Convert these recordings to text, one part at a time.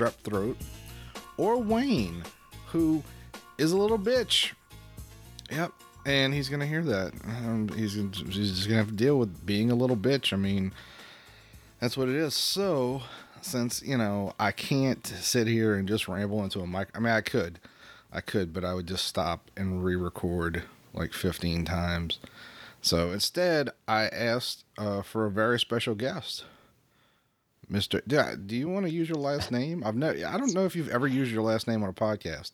strep throat, or Wayne, who is a little bitch. Yep, and he's gonna hear that. Um, he's, he's just gonna have to deal with being a little bitch. I mean, that's what it is. So, since you know, I can't sit here and just ramble into a mic. I mean, I could, I could, but I would just stop and re-record like 15 times. So instead, I asked uh, for a very special guest, Mister. Do, I- do you want to use your last name? I've never. I don't know if you've ever used your last name on a podcast.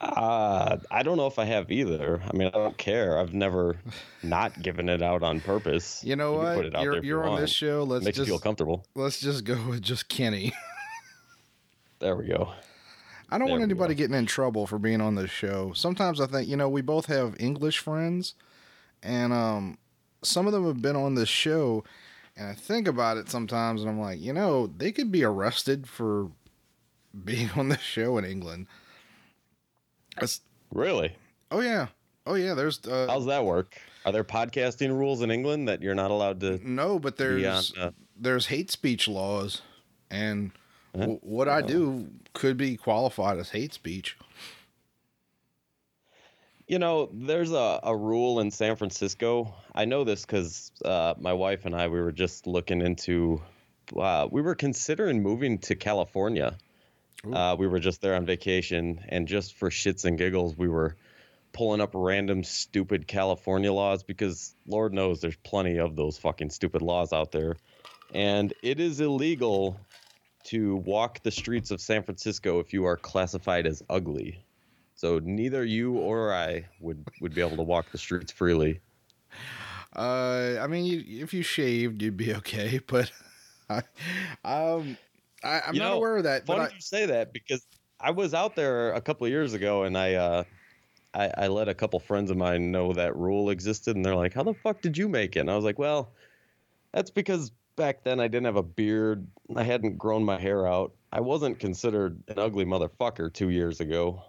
Uh, I don't know if I have either. I mean, I don't care. I've never not given it out on purpose. You know can what? put it out you're there you you're on this show. Let's Makes just you feel comfortable. let's just go with just Kenny. There we go. I don't There want anybody go. getting in trouble for being on this show. Sometimes I think, you know, we both have English friends, and um, some of them have been on this show, and I think about it sometimes, and I'm like, you know, they could be arrested for being on this show in England. That's, Really? oh yeah, oh yeah. There's uh, How's that work? Are there podcasting rules in England that you're not allowed to no, but be on? there's Uh, there's hate speech laws, and Huh? w- what I do could be qualified as hate speech. You know, there's a, a rule in San Francisco. I know this because uh, my wife and I we were just looking into. Uh, we were considering moving to California. Uh, we were just there on vacation, and just for shits and giggles, we were pulling up random stupid California laws because Lord knows there's plenty of those fucking stupid laws out there, and it is illegal to walk the streets of San Francisco if you are classified as ugly. So neither you or I would would be able to walk the streets freely. Uh, I mean, you, if you shaved, you'd be okay. But I, um, I, I'm You not know, aware of that. But Funny I, you say that because I was out there a couple of years ago and I, uh, I I let a couple friends of mine know that rule existed and they're like, "How the fuck did you make it?" And I was like, "Well, that's because back then I didn't have a beard. I hadn't grown my hair out. I wasn't considered an ugly motherfucker two years ago.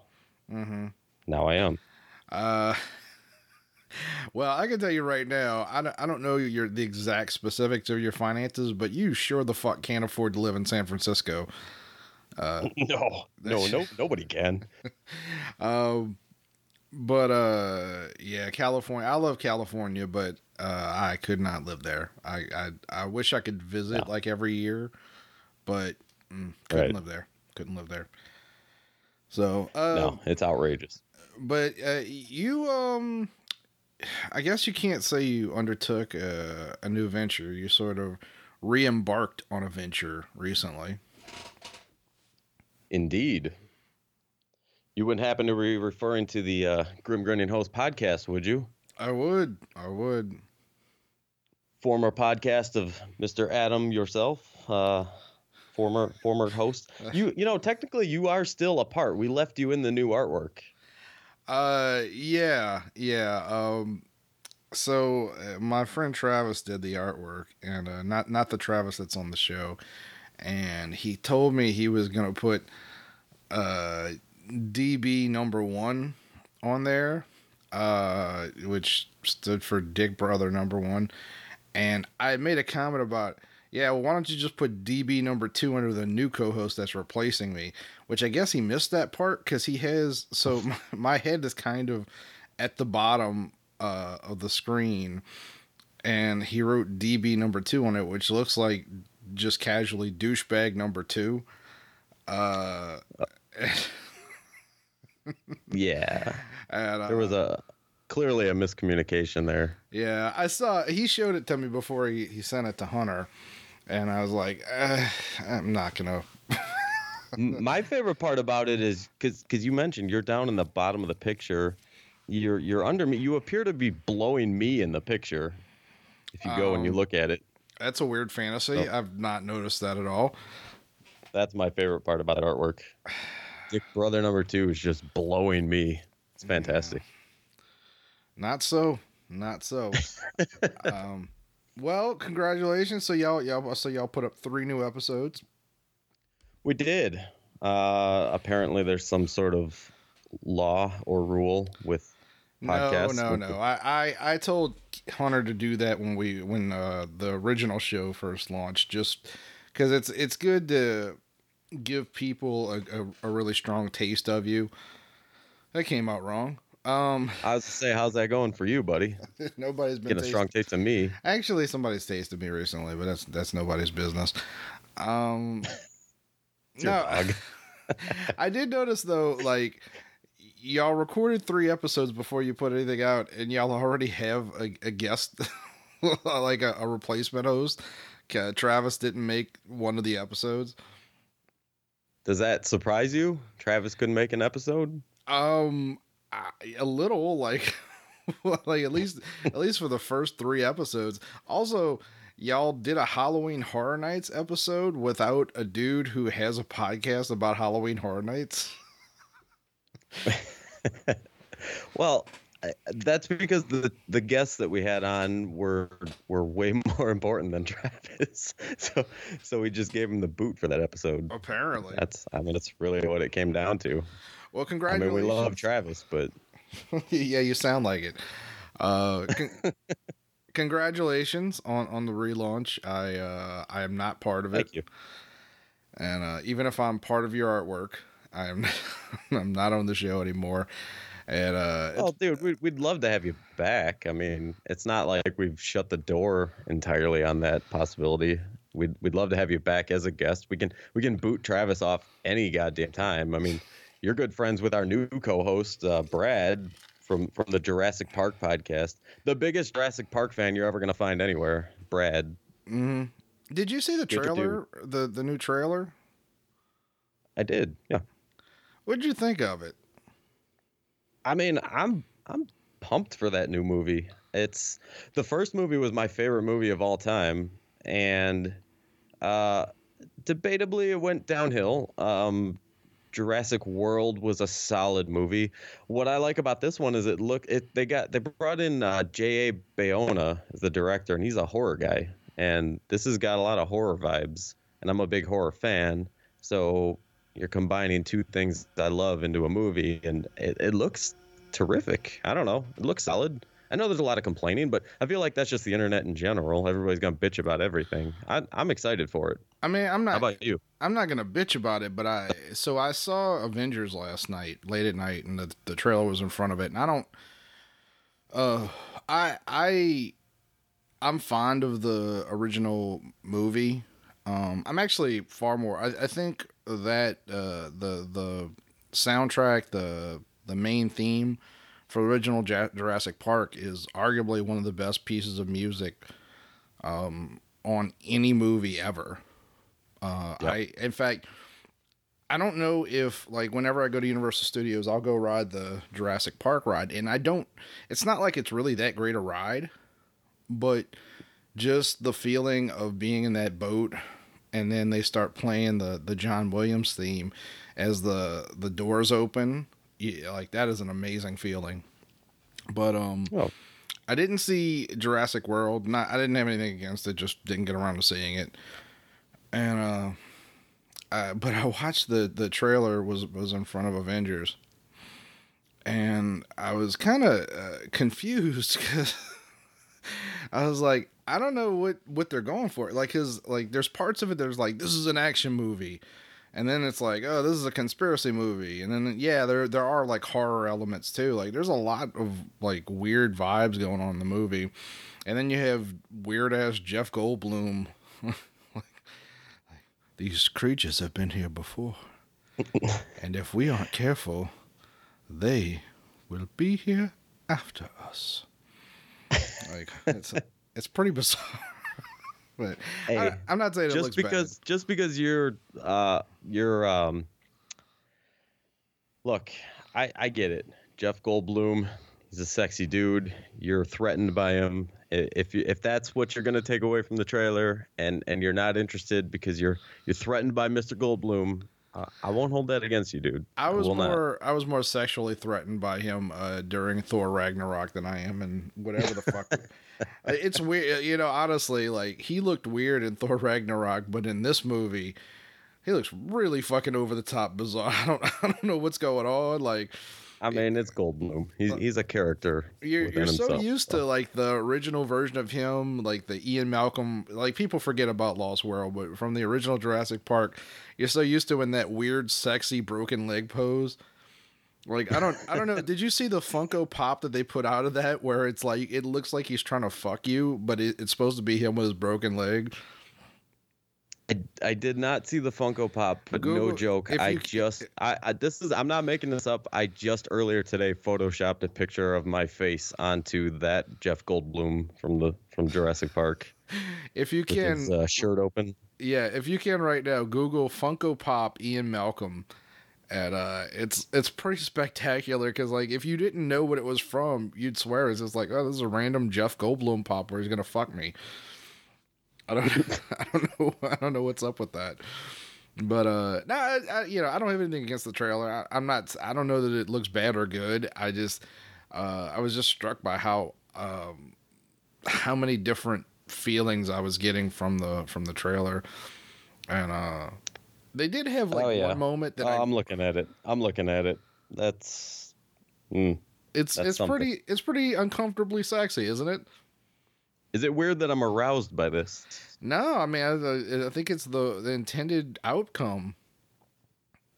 Hmm Now I am." uh, well, I can tell you right now, I don't, I don't know your the exact specifics of your finances, but you sure the fuck can't afford to live in San Francisco. no, no, no, nobody can. Um, but uh, yeah, California. I love California, but uh, I could not live there. I I, I wish I could visit No. like every year, but mm, couldn't Right. live there. Couldn't live there. So uh, No, it's outrageous. but uh, you um, I guess you can't say you undertook a, a new venture. You sort of re-embarked on a venture recently. Indeed. You wouldn't happen to be referring to the uh, Grim Grinning Host podcast, would you? I would. I would. Former podcast of Mr. Adam yourself, uh, former former host. You you know technically you are still a part. We left you in the new artwork. Uh, yeah, yeah. Um, so uh, my friend Travis did the artwork, and uh, not not the Travis that's on the show, and he told me he was gonna put uh DB number one on there, uh, which stood for Dick Brother number one, and I made a comment about. Yeah, well, why don't you just put DB number two under the new co-host that's replacing me? Which I guess he missed that part because he has. So my, my head is kind of at the bottom uh, of the screen, and he wrote DB number two on it, which looks like just casually douchebag number two. Uh, Yeah. and, uh, There was a clearly a miscommunication there. Yeah, I saw he showed it to me before he, he sent it to Hunter, and I was like, uh, I'm not gonna. My favorite part about it is because because you mentioned you're down in the bottom of the picture, you're you're under me. You appear to be blowing me in the picture. If you go and you Um, look at it, That's a weird fantasy. Oh. I've not noticed that at all. that's my favorite part about artwork. Dick Brother number two is just blowing me. It's fantastic. Not so. Not so. um, well, congratulations. So y'all, y'all, so y'all put up three new episodes. We did. Uh, apparently, there's some sort of law or rule with podcasts. No, no, no. I, I, I told Hunter to do that when we when uh, the original show first launched, just because it's it's good to give people a, a, a really strong taste of you. That came out wrong. Um, I was to say, how's that going for you, buddy? nobody's been Getting a strong taste of me. Actually, somebody's tasted me recently, but that's that's nobody's business. Um, no. I did notice though, like y'all recorded three episodes before you put anything out, and y'all already have a, a guest, like a, a replacement host. Uh, Travis didn't make one of the episodes. Does that surprise you? Travis couldn't make an episode. Um, I, a little like, like at least at least for the first three episodes. Also, y'all did a Halloween Horror Nights episode without a dude who has a podcast about Halloween Horror Nights. Well, that's because the the guests that we had on were were way more important than Travis. So so we just gave him the boot for that episode. Apparently, That's I mean that's really what it came down to. Well, congratulations. I mean we love Travis, but yeah, you sound like it. Uh, con- congratulations on on the relaunch. I uh, I am not part of it, thank you. and uh, even if I'm part of your artwork, I am I'm not on the show anymore. And uh, Oh, dude, we'd, we'd love to have you back. I mean, it's not like we've shut the door entirely on that possibility. We'd we'd love to have you back as a guest. We can we can boot Travis off any goddamn time. I mean, you're good friends with our new co-host uh, Brad from from the Jurassic Park podcast, the biggest Jurassic Park fan you're ever gonna find anywhere. Brad, mhm. did you see the Good trailer? The the new trailer. I did. Yeah. What did you think of it? I mean, I'm I'm pumped for that new movie. It's the first movie was my favorite movie of all time, and uh, debatably it went downhill. Um, Jurassic World was a solid movie. What I like about this one is it look it they got they brought in uh, J.A. Bayona as the director, and he's a horror guy, and this has got a lot of horror vibes, and I'm a big horror fan, so you're combining two things I love into a movie, and it, it looks terrific. I don't know, it looks solid. I know there's a lot of complaining, but I feel like that's just the internet in general. Everybody's gonna bitch about everything. I, I'm excited for it. I mean, I'm not. How about you? I'm not gonna bitch about it, but I so I saw Avengers last night, late at night, and the the trailer was in front of it, and I don't. Uh, I I I'm fond of the original movie. Um, I'm actually far more. I, I think that uh, the the soundtrack, the the main theme for original Jurassic Park is arguably one of the best pieces of music um, on any movie ever. Uh, Yep. I, in fact, I don't know if like whenever I go to Universal Studios, I'll go ride the Jurassic Park ride, and I don't. It's not like it's really that great a ride, but just the feeling of being in that boat, and then they start playing the the John Williams theme as the the doors open. Yeah, like that is an amazing feeling. But um, Oh, I didn't see Jurassic World. Not I didn't have anything against it. Just didn't get around to seeing it. And uh, I, but I watched the the trailer was was in front of Avengers, and I was kind of uh, confused because I was like, I don't know what what they're going for. Like, cause like there's parts of it there's like this is an action movie. And then it's like, oh, this is a conspiracy movie. And then yeah, there there are like horror elements too. Like there's a lot of like weird vibes going on in the movie. And then you have weird ass Jeff Goldblum. like, like, these creatures have been here before. and if we aren't careful, they will be here after us. like it's it's pretty bizarre. But Hey, I, am not saying it just because just because you're uh you're um look i i get it. Jeff goldblum he's a sexy dude. You're threatened by him. If you if that's what you're going to take away from the trailer and and you're not interested because you're you're threatened by mr goldblum uh, i won't hold that against you dude. I was not. more I was more sexually threatened by him uh, during Thor Ragnarok than I am in whatever the fuck. it's weird, you know. Honestly, like he looked weird in Thor Ragnarok, but in this movie, he looks really fucking over the top bizarre. I don't I don't know what's going on. Like i mean it's goldblum he's, he's a character you're you're so himself, used to like the original version of him, like the Ian Malcolm. Like people forget about Lost World, but from the original Jurassic Park, you're so used to in that weird, sexy broken leg pose. Like I don't I don't know. Did you see the Funko Pop that they put out of that where it's like it looks like he's trying to fuck you, but it, it's supposed to be him with his broken leg? I, I did not see the Funko Pop, but no joke. I you- just I, I this is I'm not making this up. I just earlier today photoshopped a picture of my face onto that Jeff Goldblum from the from Jurassic Park If you can, his uh, shirt open. yeah, if you can right now, Google Funko Pop Ian Malcolm, and uh, it's it's pretty spectacular because like if you didn't know what it was from, you'd swear it's just like oh this is a random Jeff Goldblum pop where he's gonna fuck me. I don't I don't know I don't know what's up with that. But uh, no, I, I, you know, I don't have anything against the trailer. I, I'm not. I don't know that it looks bad or good. I just, uh, I was just struck by how, um, how many different feelings I was getting from the from the trailer, and uh, they did have like Oh, yeah. one moment that Oh, I, I'm looking at it. I'm looking at it. That's mm. it's that's it's something. pretty it's pretty uncomfortably sexy, isn't it? Is it weird that I'm aroused by this? No, I mean, I, I think it's the the intended outcome.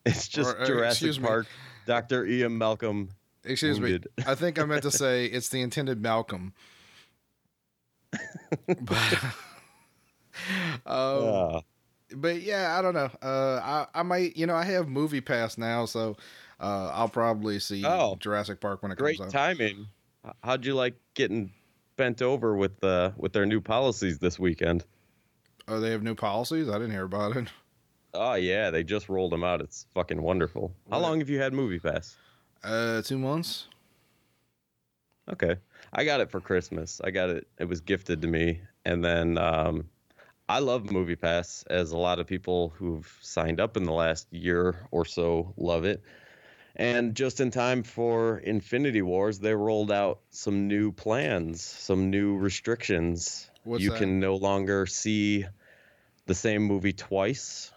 It's just Or, uh, Jurassic me. Park, Dr. Ian Malcolm. Excuse Wounded. me. I think I meant to say it's the intended Malcolm. but, um, Uh, but yeah, I don't know. Uh, I I might, you know, I have Movie Pass now, so uh, I'll probably see Oh. Jurassic Park when it great comes out. timing. How'd you like getting bent over with uh with their new policies this weekend? Oh, they have new policies. I didn't hear about it. Oh yeah, they just rolled them out. It's fucking wonderful. How long have you had Movie Pass? Uh, two months. Okay, I got it for Christmas. I got it. It was gifted to me, and then um, I love Movie Pass, as a lot of people who've signed up in the last year or so love it. And just in time for Infinity Wars, they rolled out some new plans, some new restrictions. What's you that? can no longer see the same movie twice.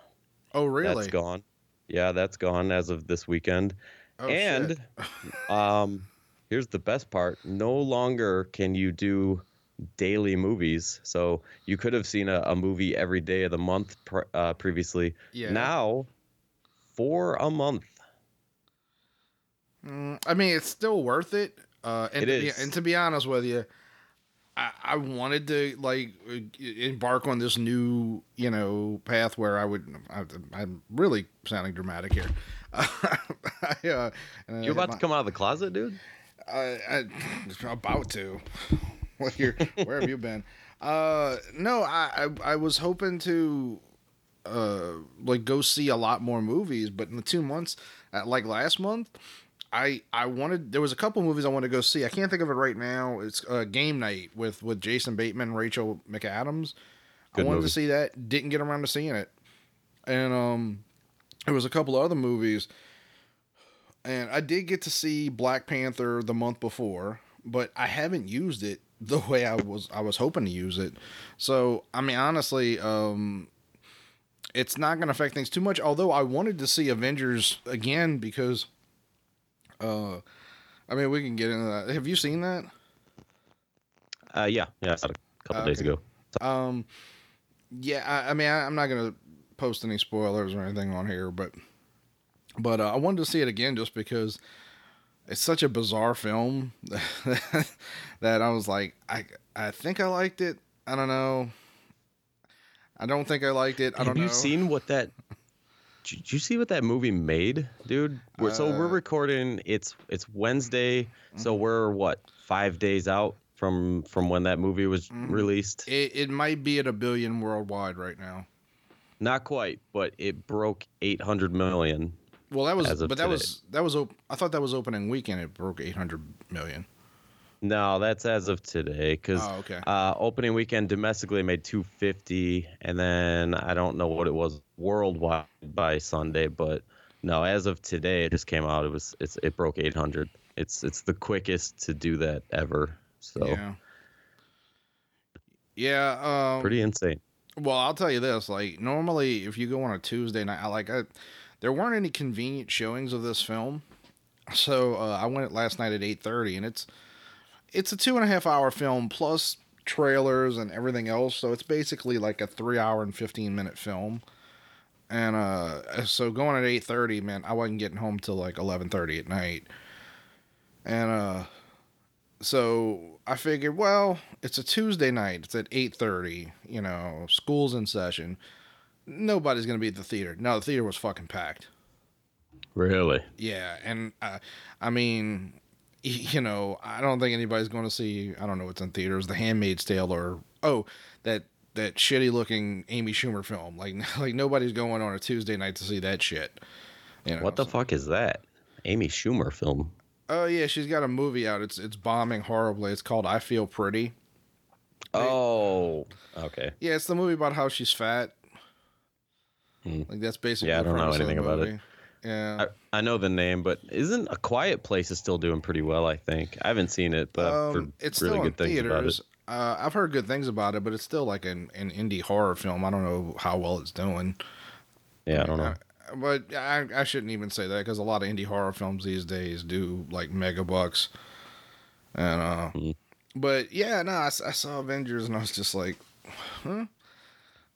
Oh, really? That's gone. Yeah, that's gone as of this weekend. Oh, and um, here's the best part: no longer can you do daily movies. So you could have seen a, a movie every day of the month pr- uh, previously. yeah. Now, for a month. Mm, I mean, it's still worth it. Uh, and It to be, and to be honest with you, I, I wanted to like uh, embark on this new, you know, path where I would. I, I'm really sounding dramatic here. I, uh, You're about to come out of the closet, dude. I, I, I'm about to. What you where have you been? Uh, no, I, I I was hoping to, uh, like go see a lot more movies, but in the two months, uh, like last month, I I wanted there was a couple movies I wanted to go see. I can't think of it right now. It's uh, Game Night with with Jason Bateman, Rachel McAdams. I wanted movie. to see that. Didn't get around to seeing it, and um, there was a couple other movies and I did get to see Black Panther the month before, but I haven't used it the way I was I was hoping to use it. So I mean, honestly, um, it's not going to affect things too much. Although I wanted to see Avengers again because, uh, I mean, we can get into that. Have you seen that? Uh, yeah, yeah, I saw it a couple days ago. Um, yeah, I, I mean, I, I'm not gonna post any spoilers or anything on here, but but uh, I wanted to see it again just because it's such a bizarre film that I was like, I I think I liked it. I don't know. I don't think I liked it. I Have don't know. you know. seen what that? Did you see what that movie made, dude? We're, so we're Uh, recording. It's it's Wednesday, so we're what five days out from from when that movie was Mhm. released. It, it might be at a billion worldwide right now. Not quite, but it broke eight hundred million. Well, that was, but that today. was that was. Op- I thought that was opening weekend. It broke eight hundred million. No, that's as of today. Because Oh, okay. uh, opening weekend domestically made two fifty, and then I don't know what it was worldwide by Sunday, but no, as of today, it just came out. It was it's it broke eight hundred. It's it's the quickest to do that ever. So Yeah. Yeah. Um, pretty insane. Well, I'll tell you this: like normally, if you go on a Tuesday night, I like I, there weren't any convenient showings of this film, so uh, I went last night at eight thirty, and it's it's a two and a half hour film plus trailers and everything else, so it's basically like a three hour and fifteen minute film. And uh, so going at eight thirty, man, I wasn't getting home till like eleven thirty at night, and uh, so I figured, well, it's a Tuesday night. It's at eight thirty. You know, school's in session. Nobody's gonna be at the theater. No, the theater was fucking packed. Really? Yeah, and uh, I mean, you know, I don't think anybody's going to see. I don't know what's in theaters. The Handmaid's Tale or oh, that that shitty looking Amy Schumer film. Like like nobody's going on a Tuesday night to see that shit. You know, What the so- fuck is that? Amy Schumer film. Oh yeah, she's got a movie out. It's it's bombing horribly. It's called I Feel Pretty. Oh, okay. Yeah, it's the movie about how she's fat. Hmm. Like that's basically. Yeah, I don't know premise of the anything about it. Yeah. I, I know the name, but isn't A Quiet Place is still doing pretty well? I think I haven't seen it, but Um, it's really still good in things about it. theaters. Uh, I've heard good things about it, but it's still like an, an indie horror film. I don't know how well it's doing. Yeah, I don't know. Uh, but I, I shouldn't even say that because a lot of indie horror films these days do like mega bucks. And uh, Mhm. but yeah, no, I saw Avengers and I was just like,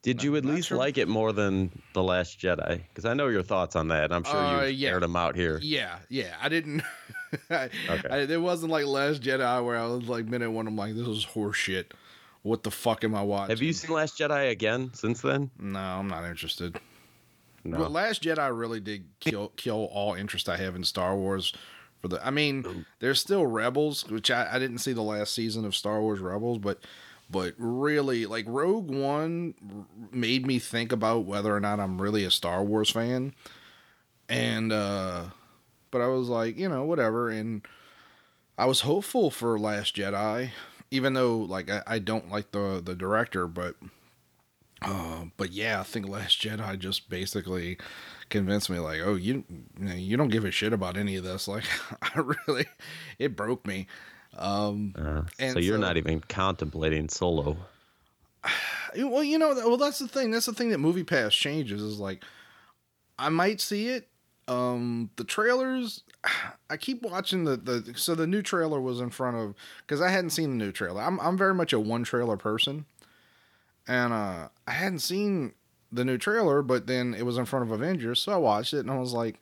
Did you at least sure. like it more than The Last Jedi? Because I know your thoughts on that. and I'm sure Uh, you yeah. aired them out here. yeah, yeah. I didn't. I, Okay. I, it wasn't like Last Jedi where I was like minute one. I'm like, this is horseshit. What the fuck am I watching? Have you seen Last Jedi again since then? No, I'm not interested. No. But Last Jedi really did kill kill all interest I have in Star Wars. For the, I mean, there's still Rebels, which I, I didn't see the last season of Star Wars Rebels, but but really, like Rogue One made me think about whether or not I'm really a Star Wars fan, and uh but I was like, you know, whatever, and I was hopeful for Last Jedi, even though like I, I don't like the the director, but uh, but yeah, I think Last Jedi just basically convinced me, like, oh, you you don't give a shit about any of this. Like, I really, it broke me. Um, Uh, And so you're so- not even contemplating Solo. well, you know, well, that's the thing. That's the thing that Movie Pass changes is like, I might see it. Um, the trailers, I keep watching the the. So the new trailer was in front of because I hadn't seen the new trailer. I'm I'm very much a one trailer person, and uh, I hadn't seen the new trailer, but then it was in front of Avengers, so I watched it and I was like,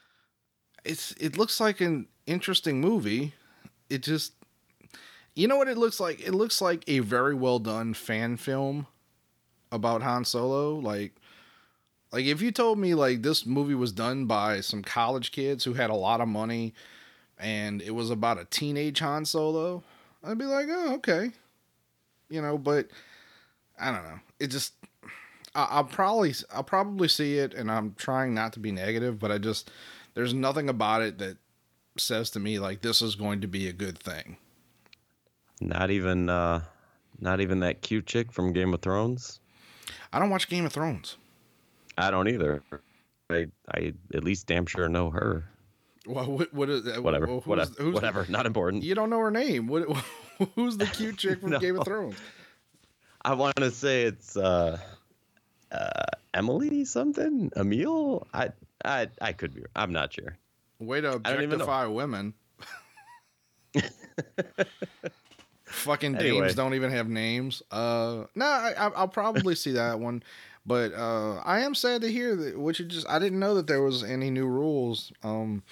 it's it looks like an interesting movie. It just you know what it looks like? It looks like a very well done fan film about Han Solo. Like, like if you told me like this movie was done by some college kids who had a lot of money, and it was about a teenage Han Solo, I'd be like, oh okay, you know. But I don't know. It just I, I'll probably I'll probably see it, and I'm trying not to be negative, but I just there's nothing about it that says to me like this is going to be a good thing. Not even uh, not even that cute chick from Game of Thrones. I don't watch Game of Thrones. I don't either. I I at least damn sure know her. Well, what, what is Whatever. who's- whatever. who's- whatever. Not important. You don't know her name. What? Who's the cute chick from No. Game of Thrones? I want to say it's uh, uh, Emily something. Emil. I I I could be. I'm not sure. Way to I don't even know. objectify women. Fucking dames Anyway. don't even have names. Uh, no, I, I- I'll probably see that one, but uh, I am sad to hear that. Which you just I didn't know that there was any new rules. Um,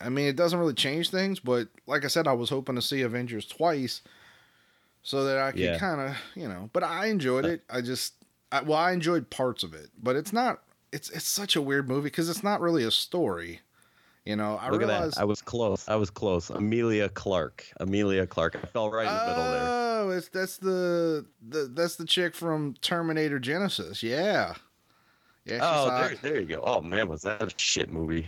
I mean, it doesn't really change things, but like I said, I was hoping to see Avengers twice, so that I could Yeah. kind of you know. But I enjoyed it. I just I, well, I enjoyed parts of it, but it's not it's it's such a weird movie because it's not really a story. You know, I Look at that. I was close. I was close. Emilia Clarke. Emilia Clarke. I fell right in the middle there. Oh, it's that's the, the that's the chick from Terminator Genisys. Yeah. Yeah. Oh, there, there you go. Oh man, was that a shit movie?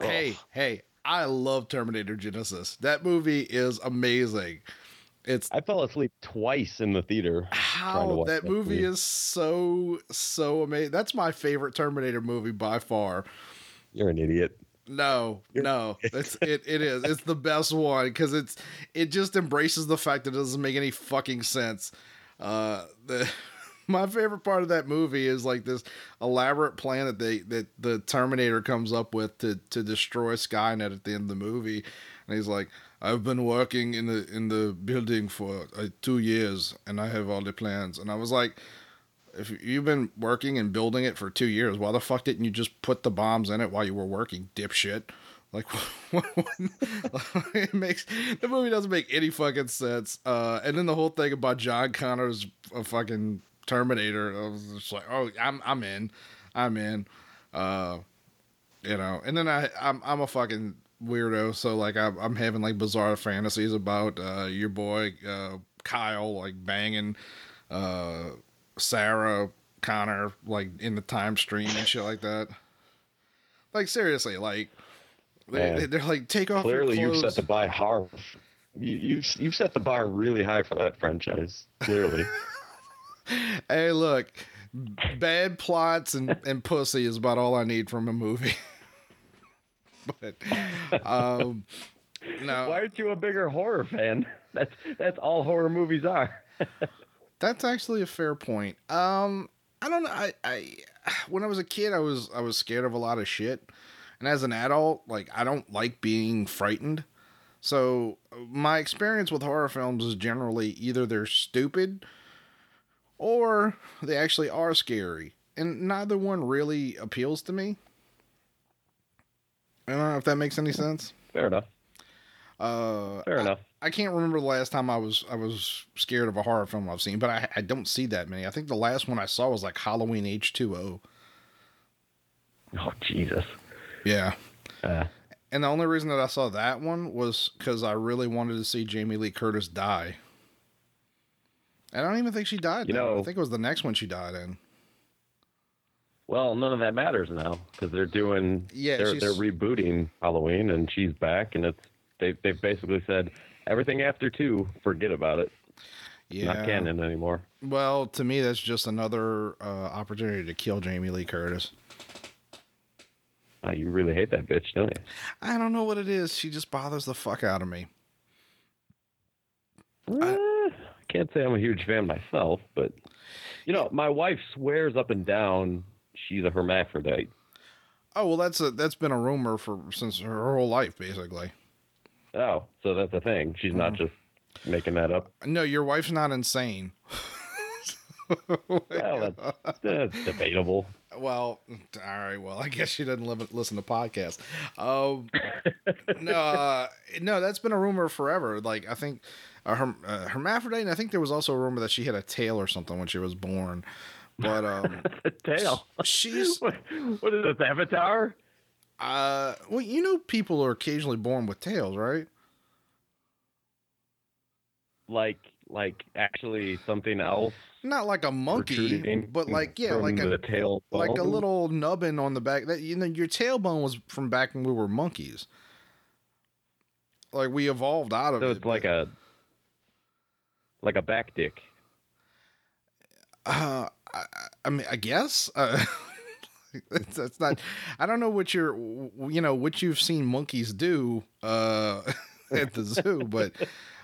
Oh, Hey, hey, I love Terminator Genisys. That movie is amazing. It's I fell asleep twice in the theater. how watch that that movie movie. is so so amazing. That's my favorite Terminator movie by far. You're an idiot. No, no, it's it, it is. It's the best one because it's it just embraces the fact that it doesn't make any fucking sense. Uh, the my favorite part of that movie is like this elaborate plan that they that the Terminator comes up with to to destroy Skynet at the end of the movie, and he's like, "I've been working in the in the building for uh, two years, and I have all the plans." And I was like. If you've been working and building it for two years, why the fuck didn't you just put the bombs in it while you were working, dipshit? Like, it makes the movie doesn't make any fucking sense. Uh, and then the whole thing about John Connor's a fucking Terminator, I was just like, oh, I'm I'm in, I'm in. Uh, you know, and then I I'm I'm a fucking weirdo, so like I'm I'm having like bizarre fantasies about uh your boy uh Kyle like banging uh Sarah Connor like in the time stream and shit like that. Like seriously, like they, Man. they're like take off Clearly, you've set the bar hard. You, you've you've set the bar really high for that franchise. Clearly, Hey, look, bad plots and, and pussy is about all I need from a movie. but, um, no, why aren't you a bigger horror fan? That's that's all horror movies are. That's actually a fair point. Um, I don't know. I, I, when I was a kid, I was, I was scared of a lot of shit. And as an adult, like, I don't like being frightened. So my experience with horror films is generally either they're stupid or they actually are scary. And neither one really appeals to me. I don't know if that makes any sense. Fair enough. Uh, Fair enough. I can't remember the last time I was I was scared of a horror film I've seen, but I, I don't see that many. I think the last one I saw was like Halloween H two O. Oh Jesus. Yeah, Uh, and the only reason that I saw that one was because I really wanted to see Jamie Lee Curtis die. I don't even think she died. You now. I think it was the next one she died in. well, none of that matters now because they're doing. Yeah, they're they're rebooting Halloween, and she's back, and it's they they've basically said everything after two, forget about it. Yeah, Not canon anymore. Well, to me, that's just another uh, opportunity to kill Jamie Lee Curtis. Uh, you really hate that bitch, don't you? I don't know what it is. She just bothers the fuck out of me. I can't say I'm a huge fan myself, but you know, my wife swears up and down she's a hermaphrodite. Oh well, that's a that's been a rumor for since her whole life, basically. Oh, so that's a thing. She's not Mm-hmm. just making that up. No, your wife's not insane. Well, that's, that's debatable. Well, all right. Well, I guess she doesn't live, listen to podcasts. Um, no, uh, no, that's been a rumor forever. Like I think uh, her, uh, hermaphrodite. And I think there was also a rumor that she had a tail or something when she was born. But um, tail. she's What, what is this, Avatar? Uh, well, you know, people are occasionally born with tails, right? Like, like actually something else? Not like a monkey, but like yeah, like a tail, like a little nubbin on the back. That you know, your tailbone was from back when we were monkeys. Like we evolved out of So it. it's like a like a back dick. Uh, I, I mean, I guess. Uh, it's not. I don't know what you're. You know what you've seen monkeys do uh, at the zoo, but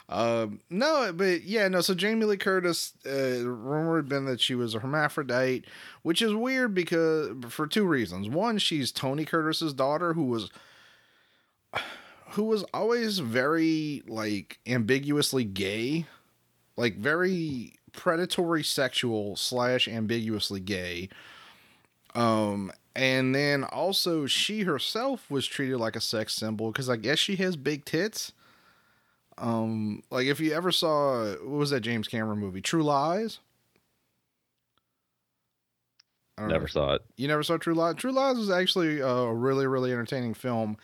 um, no. But yeah, no. So Jamie Lee Curtis, uh, rumor had been that she was a hermaphrodite, which is weird because for two reasons. One, she's Tony Curtis's daughter, who was who was always very like ambiguously gay like very predatory sexual slash ambiguously gay um and then also she herself was treated like a sex symbol because i guess she has big tits um like if you ever saw what was that james cameron movie true lies know Never if- saw it. You never saw True Lies? True Lies is actually a really, really entertaining film.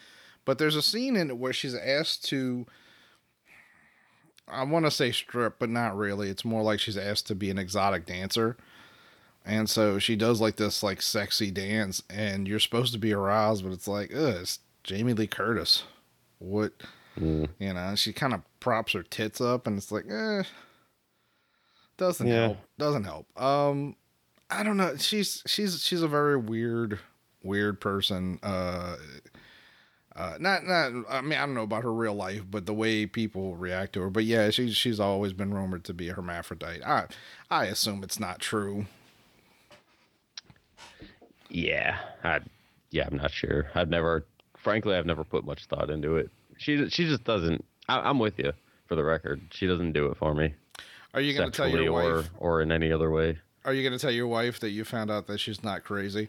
But there's a scene in it where she's asked to, I want to say strip, but not really. It's more like she's asked to be an exotic dancer. And so she does like this like sexy dance, and you're supposed to be aroused, but it's like, ugh, it's Jamie Lee Curtis. What, Mm. you know? She kind of props her tits up, and it's like, eh, doesn't Yeah. help. Doesn't help. Um, I don't know. She's she's she's a very weird weird person. Uh, uh, not not. I mean, I don't know about her real life, but the way people react to her. But yeah, she's she's always been rumored to be a hermaphrodite. I I assume it's not true. Yeah, I, yeah, I'm not sure. I've never, frankly, I've never put much thought into it. She she just doesn't. I, I'm with you for the record. She doesn't do it for me Are you going to tell your or wife? or in any other way. Are you going to tell your wife that you found out that she's not crazy?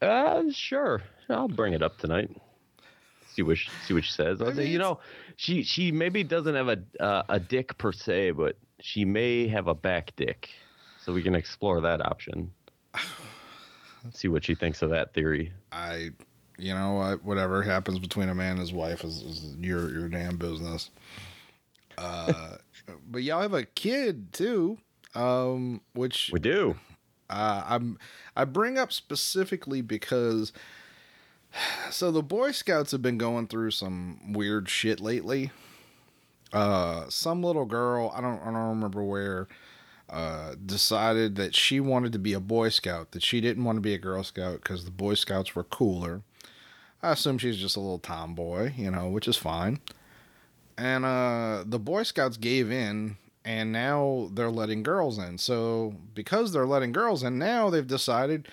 Uh, sure. I'll bring it up tonight. See what she, see what she says. I'll say, you know, she she maybe doesn't have a uh, a dick per se, but she may have a back dick, so we can explore that option. see what she thinks of that theory. I, you know what? Whatever happens between a man and his wife is, is your your damn business. Uh, but y'all have a kid too, um, which We do. uh, I'm I bring up specifically because so the Boy Scouts have been going through some weird shit lately. Uh, some little girl I don't I don't remember where uh, decided that she wanted to be a Boy Scout, that she didn't want to be a Girl Scout because the Boy Scouts were cooler. I assume she's just a little tomboy, you know, which is fine. And uh, the Boy Scouts gave in, and now they're letting girls in. So because they're letting girls in, now they've decided,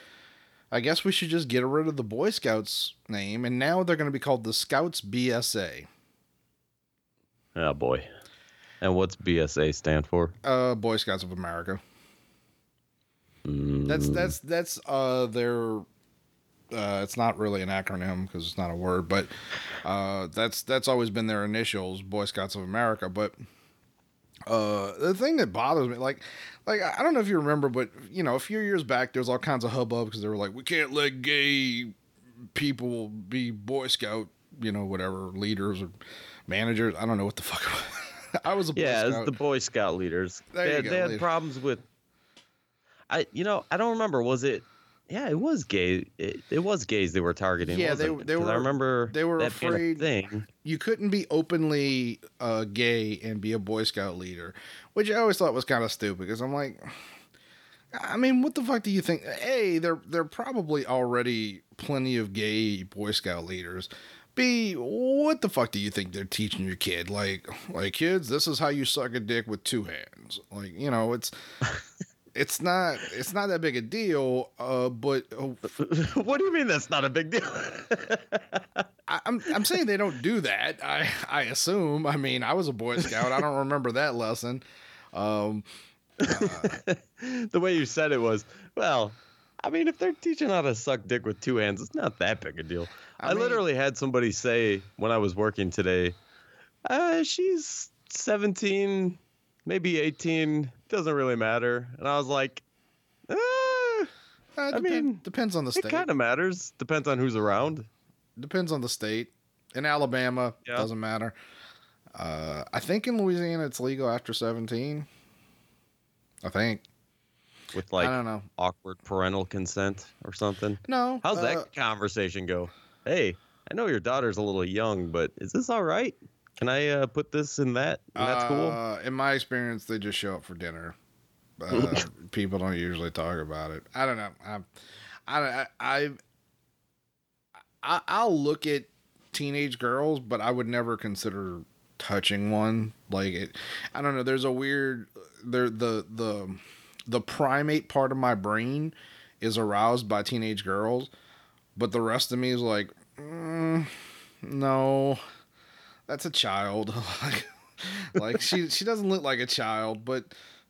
I guess we should just get rid of the Boy Scouts name, and now they're going to be called the Scouts BSA, Oh boy. And what's BSA stand for? uh, Boy Scouts of America. Mm, That's that's that's uh their uh it's not really an acronym because it's not a word, but uh that's that's always been their initials, Boy Scouts of America. But uh the thing that bothers me, like like I don't know if you remember, but you know, a few years back there was all kinds of hubbub because they were like, we can't let gay people be Boy Scout, you know, whatever leaders or managers. I don't know what the fuck. I was a Boy yeah, Scout. the Boy Scout leaders. There they, you had- go, they had problems with. I you know I don't remember. Was it? Yeah, it was gay. It, it was gays they were targeting. Yeah, they- they 'Cause I remember they were afraid- thing. you couldn't be openly uh, gay and be a Boy Scout leader, which I always thought was kind of stupid because I'm like, I mean, what the fuck do you think? A, there there are probably already plenty of gay Boy Scout leaders. B, what the fuck do you think they're teaching your kid? Like, like kids, this is how you suck a dick with two hands. Like, you know, it's it's not it's not that big a deal. Uh, but uh, what do you mean that's not a big deal? I, I'm I'm saying they don't do that. I I assume. I mean, I was a Boy Scout. I don't remember that lesson. Um, the way you said it was, well, I mean, if they're teaching how to suck dick with two hands, it's not that big a deal. I I, mean- literally had somebody say when I was working today, uh, she's 17, maybe 18, doesn't really matter. And I was like, uh, uh, I mean, depends on the state. it kind of matters. Depends on who's around. Depends on the state. In Alabama, Yeah. doesn't matter. Uh, I think in Louisiana it's legal after 17. I think. With I like don't know. awkward parental consent or something. No. How's uh, that conversation go? Hey, I know your daughter's a little young, but is this all right? Can I uh, put this in that? That's cool. Uh, in my experience, they just show up for dinner. Uh, people don't usually talk about it. I don't know. I, I, I, I, I'll look at teenage girls, but I would never consider touching one. Like it, I don't know. There's a weird. There the the the primate part of my brain is aroused by teenage girls, but the rest of me is like, mm, no, that's a child. like, like she she doesn't look like a child, but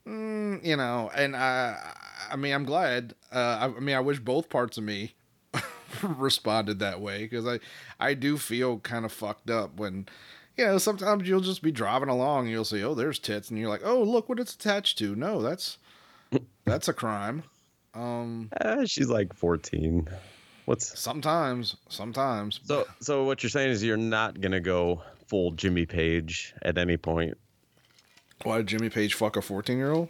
mm, you know. And I I mean I'm glad. Uh, I, I mean I wish both parts of me responded that way because I I do feel kind of fucked up when. You know, sometimes you'll just be driving along and you'll see, oh, there's tits, and you're like, oh, look what it's attached to. No, that's that's a crime. Um, Eh, she's like 14. What's sometimes, sometimes. so? So what you're saying is you're not gonna go full Jimmy Page at any point, Why did Jimmy Page fuck a 14 year old?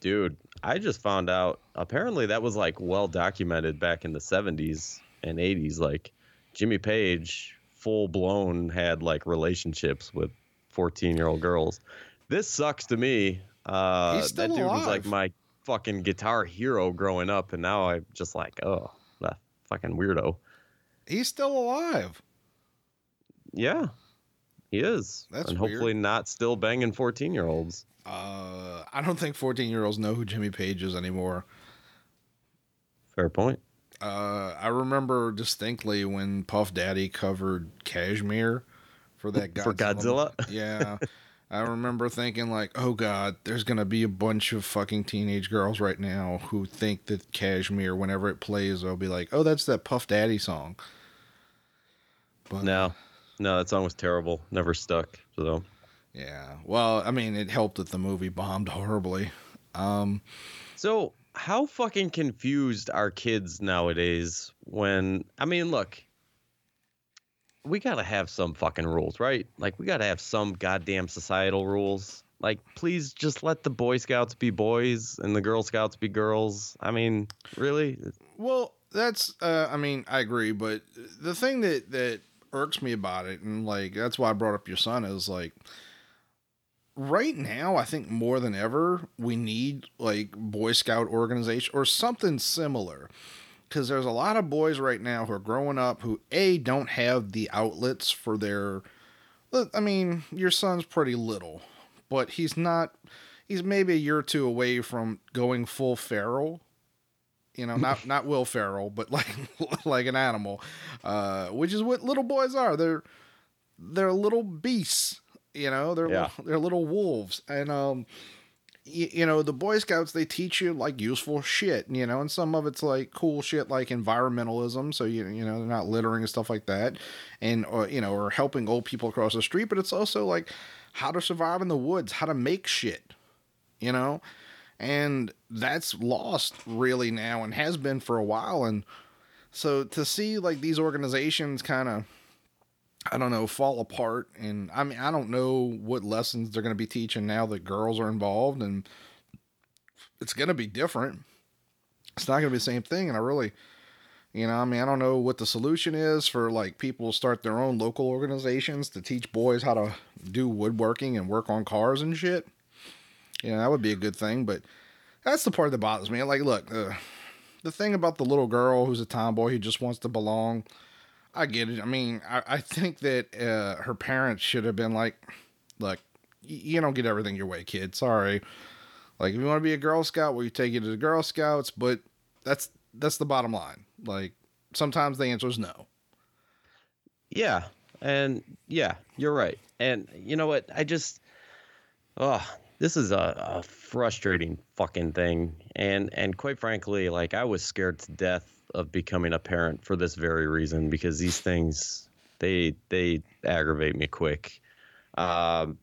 dude. I just found out. Apparently, that was like well documented back in the 70s and 80s. Like Jimmy Page, full blown, had like relationships with 14 year old girls. This sucks to me. Uh, He's still that dude was like my fucking guitar hero growing up, and now I'm just like, oh, that fucking weirdo. He's still alive. Yeah, he is. That's and weird. hopefully not still banging 14 year olds. Uh, I don't think 14 year olds know who Jimmy Page is anymore. Fair point. Uh, I remember distinctly when Puff Daddy covered Kashmir for that Godzilla. For Godzilla? Yeah. I remember thinking like, "Oh god, there's going to be a bunch of fucking teenage girls right now who think that Kashmir whenever it plays they'll be like, "Oh, that's that Puff Daddy song." But No, no, that song was terrible. Never stuck. So yeah. Well, I mean, it helped that the movie bombed horribly. Um, So, how fucking confused are kids nowadays when I mean, look, we got to have some fucking rules, right? Like we got to have some goddamn societal rules. Like please just let the boy scouts be boys and the girl scouts be girls. I mean, really? Well, that's uh I mean, I agree, but the thing that that irks me about it and like that's why I brought up your son is like right now I think more than ever we need like boy scout organization or something similar cuz there's a lot of boys right now who are growing up who a don't have the outlets for their I mean, your son's pretty little, but he's not he's maybe a year or two away from going full feral you know, not not Will Ferrell, but like like an animal, uh, which is what little boys are. They're they're little beasts, you know. They're Yeah. they're little wolves, and um, y- you know, the Boy Scouts they teach you like useful shit, you know, and some of it's like cool shit like environmentalism, so you you know they're not littering and stuff like that, and or you know, or helping old people across the street, but it's also like how to survive in the woods, how to make shit, you know and that's lost really now and has been for a while and so to see like these organizations kind of i don't know fall apart and i mean i don't know what lessons they're going to be teaching now that girls are involved and it's going to be different it's not going to be the same thing and i really you know i mean i don't know what the solution is for like people start their own local organizations to teach boys how to do woodworking and work on cars and shit you know, that would be a good thing, but that's the part that bothers me. Like, look, uh, the thing about the little girl who's a tomboy who just wants to belong, I get it. I mean, I, I think that uh, her parents should have been like, look, you don't get everything your way, kid. Sorry. Like, if you want to be a Girl Scout, you take you to the Girl Scouts, but that's that's the bottom line. Like, sometimes the answer is no. Yeah. And yeah, you're right. And you know what? I just oh, this is a, a frustrating fucking thing. And and quite frankly, like I was scared to death of becoming a parent for this very reason because these things they they aggravate me quick. Um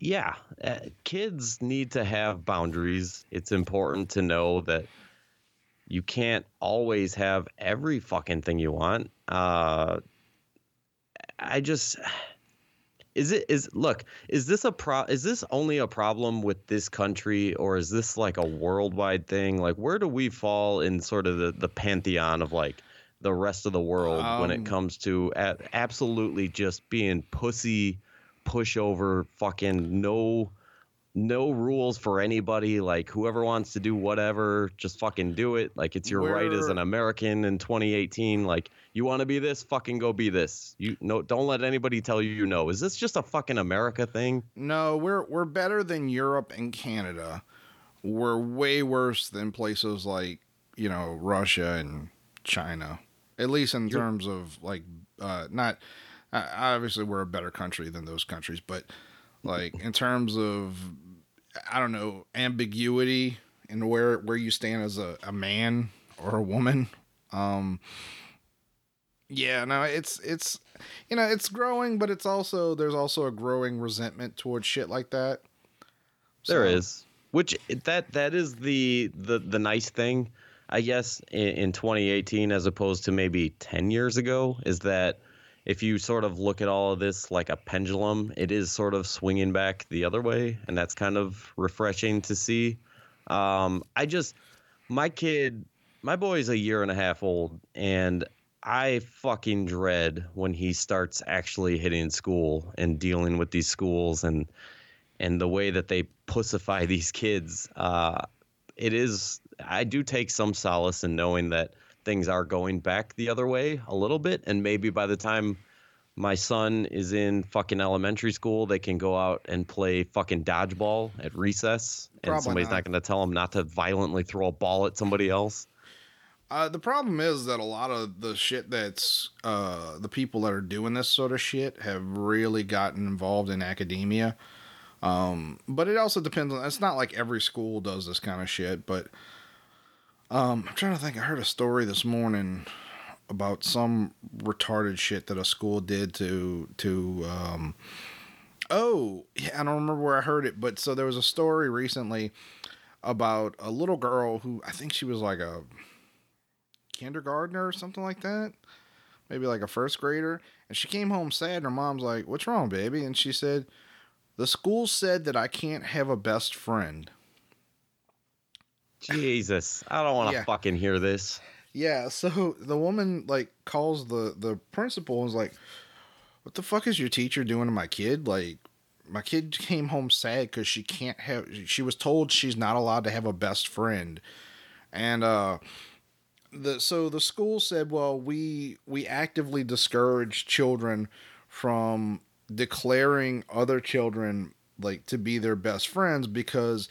yeah, uh, kids need to have boundaries. It's important to know that you can't always have every fucking thing you want. Uh I just is it is look is this a pro is this only a problem with this country or is this like a worldwide thing? Like where do we fall in sort of the the pantheon of like the rest of the world when Um, it comes to a- absolutely just being pussy pushover fucking no no rules for anybody like whoever wants to do whatever just fucking do it. Like it's your right as an american in 2018 like you want to be this? Fucking go be this. You no don't let anybody tell you you know is this just a fucking america thing? No, we're we're better than Europe and Canada. We're way worse than places like you know Russia and China. At least in terms of like uh, not uh, obviously we're a better country than those countries, but like in terms of I don't know ambiguity and where where you stand as a, a man or a woman. Um, yeah, no, it's it's you know it's growing, but it's also there's also a growing resentment towards shit like that. There So, is Which that that is the the the nice thing, I guess, in, in 2018 as opposed to maybe 10 years ago, is that if you sort of look at all of this like a pendulum, it is sort of swinging back the other way, and that's kind of refreshing to see. Um, I just my kid, my boy's a year and a half old, and I fucking dread when he starts actually hitting school and dealing with these schools and and the way that they pussify these kids. Uh, it is I do take some solace in knowing that things are going back the other way a little bit, and maybe by the time my son is in fucking elementary school, they can go out and play fucking dodgeball at recess, and somebody's not. not, going to tell them not to violently throw a ball at somebody else. Uh, the problem is that a lot of the shit that's uh, the people that are doing this sort of shit have really gotten involved in academia. Um, but it also depends on. It's not like every school does this kind of shit. But um, I'm trying to think. I heard a story this morning about some retarded shit that a school did to to. Um, oh, yeah, I don't remember where I heard it, but so there was a story recently about a little girl who I think she was like a kindergartner or something like that. Maybe like a first grader. And she came home sad. And her mom's like, What's wrong, baby? And she said, The school said that I can't have a best friend. Jesus, I don't want to Yeah. fucking hear this. Yeah, so the woman like calls the the principal and is like, "What the fuck is your teacher doing to my kid? Like, my kid came home sad because she can't have. She was told she's not allowed to have a best friend, and uh, the so the school said, well, we we actively discourage children from declaring other children like to be their best friends because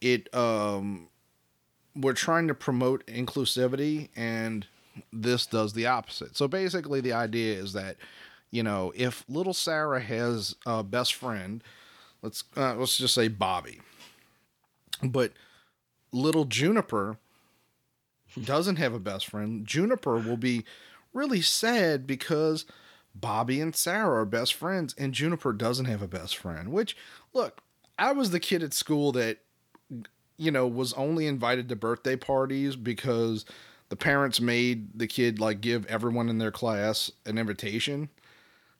it um we're trying to promote inclusivity and this does the opposite. So basically the idea is that you know, if little Sarah has a best friend, let's uh, let's just say Bobby. But little Juniper doesn't have a best friend. Juniper will be really sad because Bobby and Sarah are best friends and Juniper doesn't have a best friend. Which look, I was the kid at school that you know, was only invited to birthday parties because the parents made the kid like give everyone in their class an invitation.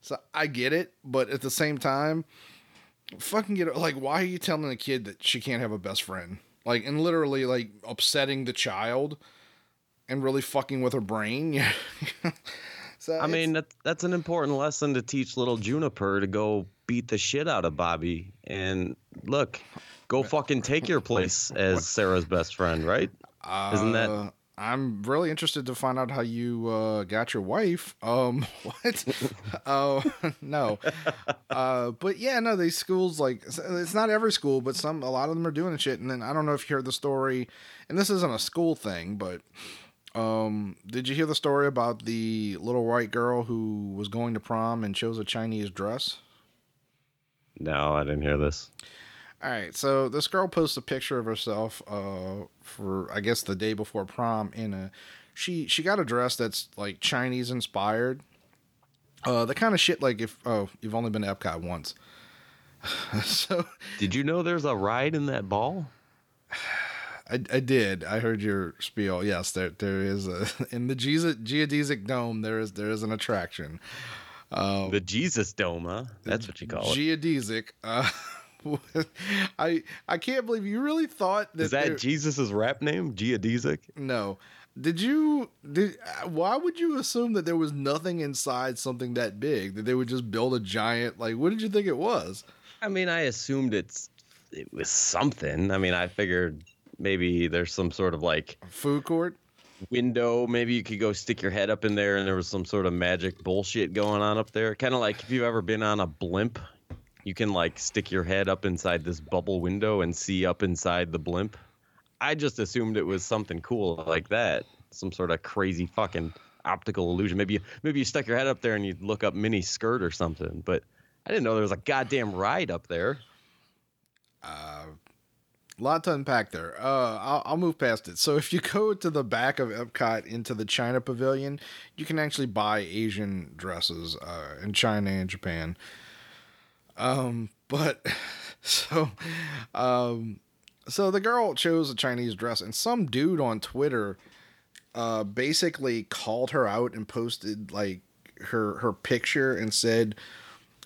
So I get it, but at the same time, fucking get it. Like, why are you telling a kid that she can't have a best friend? Like, and literally like upsetting the child and really fucking with her brain. so I mean, that, that's an important lesson to teach little Juniper to go beat the shit out of Bobby. And look, go fucking take your place as Sarah's best friend, right? Isn't that- Uh, I'm really interested to find out how you uh, got your wife. Um, what? Oh no. Uh, but yeah, no, these schools like it's not every school, but some a lot of them are doing shit. And then I don't know if you heard the story, and this isn't a school thing, but um, did you hear the story about the little white girl who was going to prom and chose a Chinese dress? No, I didn't hear this. All right, so this girl posts a picture of herself uh, for I guess the day before prom in a she she got a dress that's like Chinese inspired. Uh, the kind of shit like if oh you've only been to Epcot once, so Did you know there's a ride in that ball? I, I did I heard your spiel. Yes, there there is a in the Geodes- geodesic dome there is there is an attraction. The Jesus Dome, huh? That's what you call it. Geodesic. Uh, I I can't believe you really thought that Is that there- Jesus' rap name? Geodesic? No. Did you did why would you assume that there was nothing inside something that big that they would just build a giant like what did you think it was? I mean, I assumed it's it was something. I mean, I figured maybe there's some sort of like Food court? window. Maybe you could go stick your head up in there and there was some sort of magic bullshit going on up there. Kind of like if you've ever been on a blimp, you can like stick your head up inside this bubble window and see up inside the blimp. I just assumed it was something cool like that. Some sort of crazy fucking optical illusion. Maybe you, maybe you stuck your head up there and you look up mini skirt or something. But I didn't know there was a goddamn ride up there. Uh, lot to unpack there. Uh, I'll, I'll move past it. So if you go to the back of Epcot into the China Pavilion, you can actually buy Asian dresses uh, in China and Japan. Um, but so, um, So the girl chose a Chinese dress, and some dude on Twitter uh, basically called her out and posted like her her picture and said,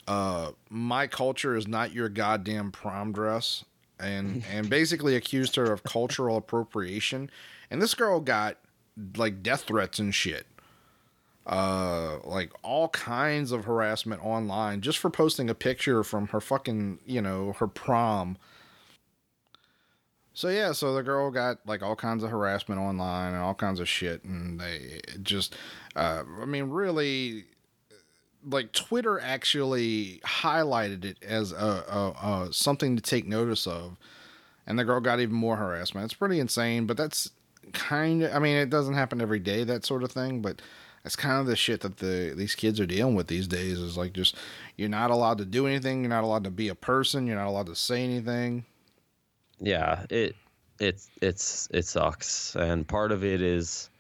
uh, "My culture is not your goddamn prom dress," and and basically accused her of cultural appropriation. And this girl got like death threats and shit. Uh, like all kinds of harassment online just for posting a picture from her fucking, you know, her prom. So yeah, so the girl got like all kinds of harassment online and all kinds of shit, and they just, uh, I mean, really, like Twitter actually highlighted it as a, a, a something to take notice of, and the girl got even more harassment. It's pretty insane, but that's kind of, I mean, it doesn't happen every day, that sort of thing, but that's kind of the shit that the these kids are dealing with these days. Is like just you're not allowed to do anything, you're not allowed to be a person, you're not allowed to say anything. Yeah, it it's it's it sucks, and part of it is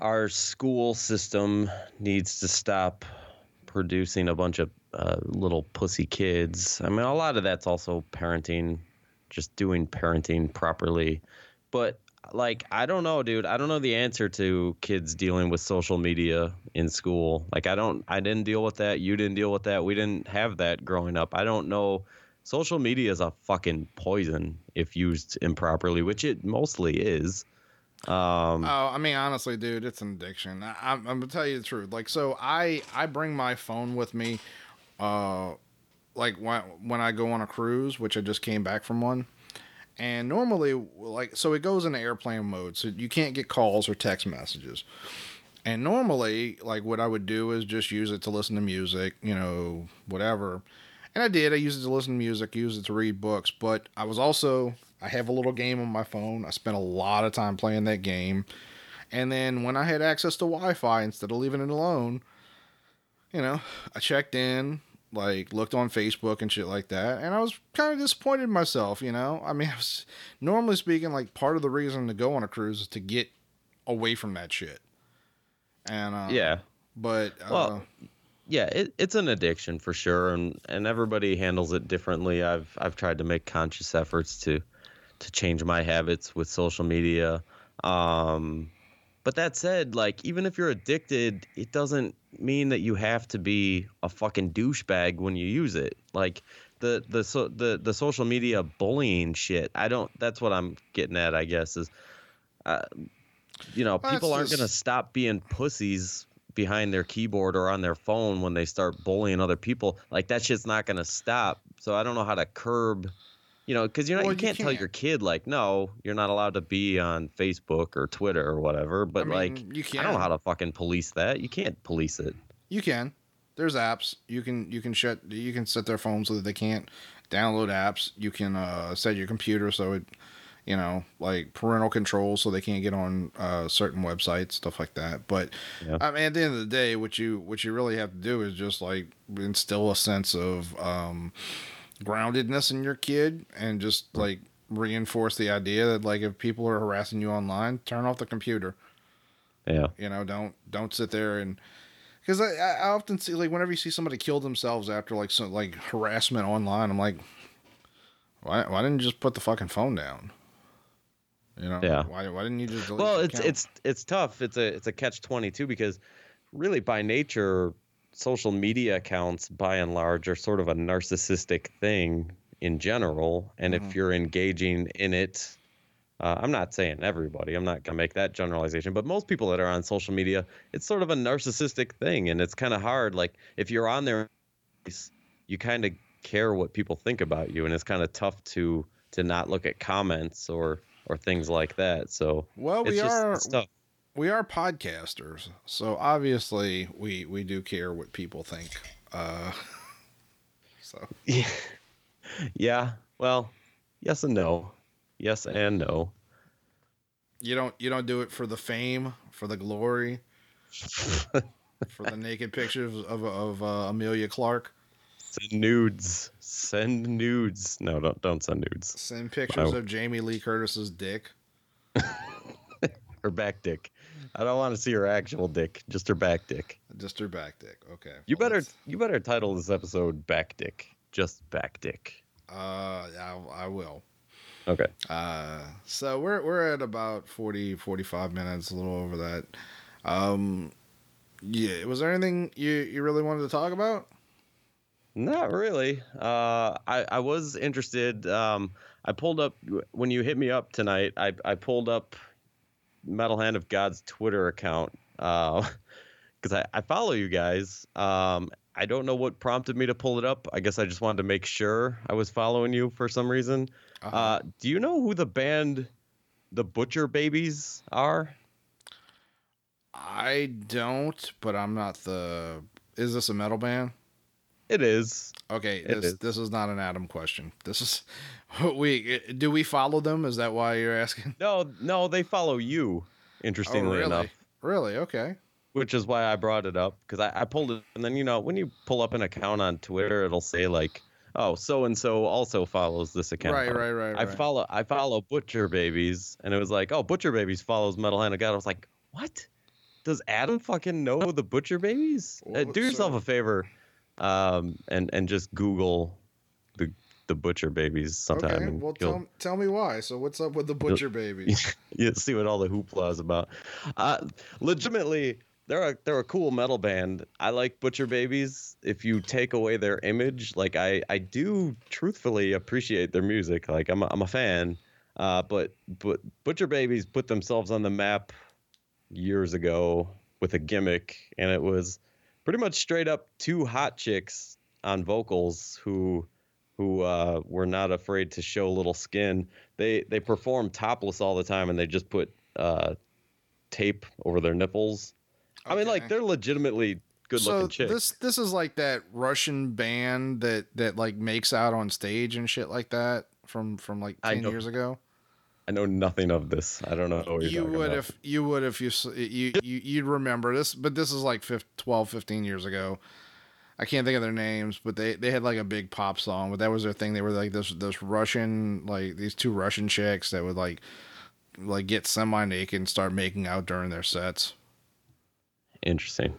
our school system needs to stop producing a bunch of uh, little pussy kids. I mean, a lot of that's also parenting, just doing parenting properly. But like, I don't know, dude. I don't know the answer to kids dealing with social media in school. Like, I don't, I didn't deal with that. You didn't deal with that. We didn't have that growing up. I don't know. Social media is a fucking poison if used improperly, which it mostly is. Um, Oh, I mean, honestly, dude, it's an addiction. I, I'm, I'm gonna tell you the truth. Like, so I I bring my phone with me, uh, like when when I go on a cruise, which I just came back from one. And normally, like, so it goes into airplane mode, so you can't get calls or text messages. And normally, like, what I would do is just use it to listen to music, you know, whatever. And I did. I used it to listen to music, used it to read books, but I was also, I have a little game on my phone. I spent a lot of time playing that game. And then when I had access to Wi Fi, instead of leaving it alone, you know, I checked in, like looked on Facebook and shit like that, and I was kind of disappointed in myself. You know, I mean, I was normally speaking, like part of the reason to go on a cruise is to get away from that shit. And uh, yeah. but uh, Well, yeah, it, it's an addiction for sure, and and everybody handles it differently. I've I've tried to make conscious efforts to to change my habits with social media. Um, but that said, like even if you're addicted, it doesn't mean that you have to be a fucking douchebag when you use it. Like the the so the the social media bullying shit. I don't. That's what I'm getting at. I guess is, uh, you know, Well, people aren't just- gonna stop being pussies behind their keyboard or on their phone when they start bullying other people. Like that shit's not gonna stop. So I don't know how to curb. You know, because you're not, Well, you you can't tell can't. your kid like, no, you're not allowed to be on Facebook or Twitter or whatever. But mean, like, you can. I don't know how to fucking police that. You can't police it. You can. There's apps. You can you can shut you can set their phones so that they can't download apps. You can uh, set your computer so it you know like parental control so they can't get on uh, certain websites stuff like that. But Yeah. I mean at the end of the day, what you what you really have to do is just like instill a sense of um, groundedness in your kid and just like reinforce the idea that like if people are harassing you online, turn off the computer. Yeah. You know, don't don't sit there and because I, I often see like whenever you see somebody kill themselves after like some like harassment online, I'm like, why why didn't you just put the fucking phone down? You know, Yeah. Why why didn't you just delete well it's account? it's it's tough it's a it's a catch 22 because really by nature social media accounts by and large are sort of a narcissistic thing in general and Mhm. if you're engaging in it uh, i'm not saying everybody i'm not going to make that generalization but most people that are on social media it's sort of a narcissistic thing and it's kind of hard like if you're on there you kind of care what people think about you and it's kind of tough to to not look at comments or or things like that so well, we just are. We are podcasters, so obviously we we do care what people think. Uh, so Yeah. yeah. Well, yes and no. Yes and no. you don't you don't do it for the fame, for the glory, for the naked pictures of of uh, Emilia Clarke. Send nudes. Send nudes. No, don't don't send nudes. Send pictures Wow. of Jamie Lee Curtis's dick. Her back dick. I don't want to see her actual dick, just her back dick. Just her back dick. Okay. You well, better that's- you better title this episode back dick. Just back dick. Uh, I, I will. Okay. Uh, so we're we're at about 40, 45 minutes, a little over that. Um, yeah, was there anything you you really wanted to talk about? Not really. Uh, I I was interested. Um, I pulled up when you hit me up tonight. I I pulled up Metal Hand of God's Twitter account because I I follow you guys. Um, I don't know what prompted me to pull it up. I guess I just wanted to make sure I was following you for some reason. Uh-huh. Uh, do you know who the band the Butcher Babies are? I don't, but I'm not the. Is this a metal band? It is. Okay, It this is. this is not an Adam question. This is we do we follow them? Is that why you're asking? No, no, they follow you. Interestingly oh, really? enough. Really? Okay. which is why I brought it up because I, I pulled it, and then you know when you pull up an account on Twitter, it'll say like, "Oh, so and so also follows this account." Right, right, right, I right. follow I follow Butcher Babies, and it was like, "Oh, Butcher Babies follows Metal Hand of God." I was like, "What? Does Adam fucking know the Butcher Babies?" Uh, do yourself so- a favor, um, and and just Google the the Butcher Babies sometime. okay. Well, tell tell me why. So what's up with the butcher babies? you see what all the hoopla is about. Uh, legitimately, they're a they're a cool metal band. I like Butcher Babies. If you take away their image, like I I do truthfully appreciate their music. Like I'm a, I'm a fan. Uh, but but Butcher Babies put themselves on the map years ago with a gimmick, and it was pretty much straight up two hot chicks on vocals who who uh, were not afraid to show a little skin. They they perform topless all the time, and they just put uh, tape over their nipples. I mean, like they're legitimately good looking so chicks. this this is like that Russian band that that like makes out on stage and shit like that from from like ten years ago. I know nothing of this. I don't know what You would about. if you would if you you you you'd remember this, but this is like 15, 12, 15 years ago. I can't think of their names, but they they had like a big pop song, but that was their thing. They were like this this Russian like these two Russian chicks that would like like get semi naked and start making out during their sets. Interesting.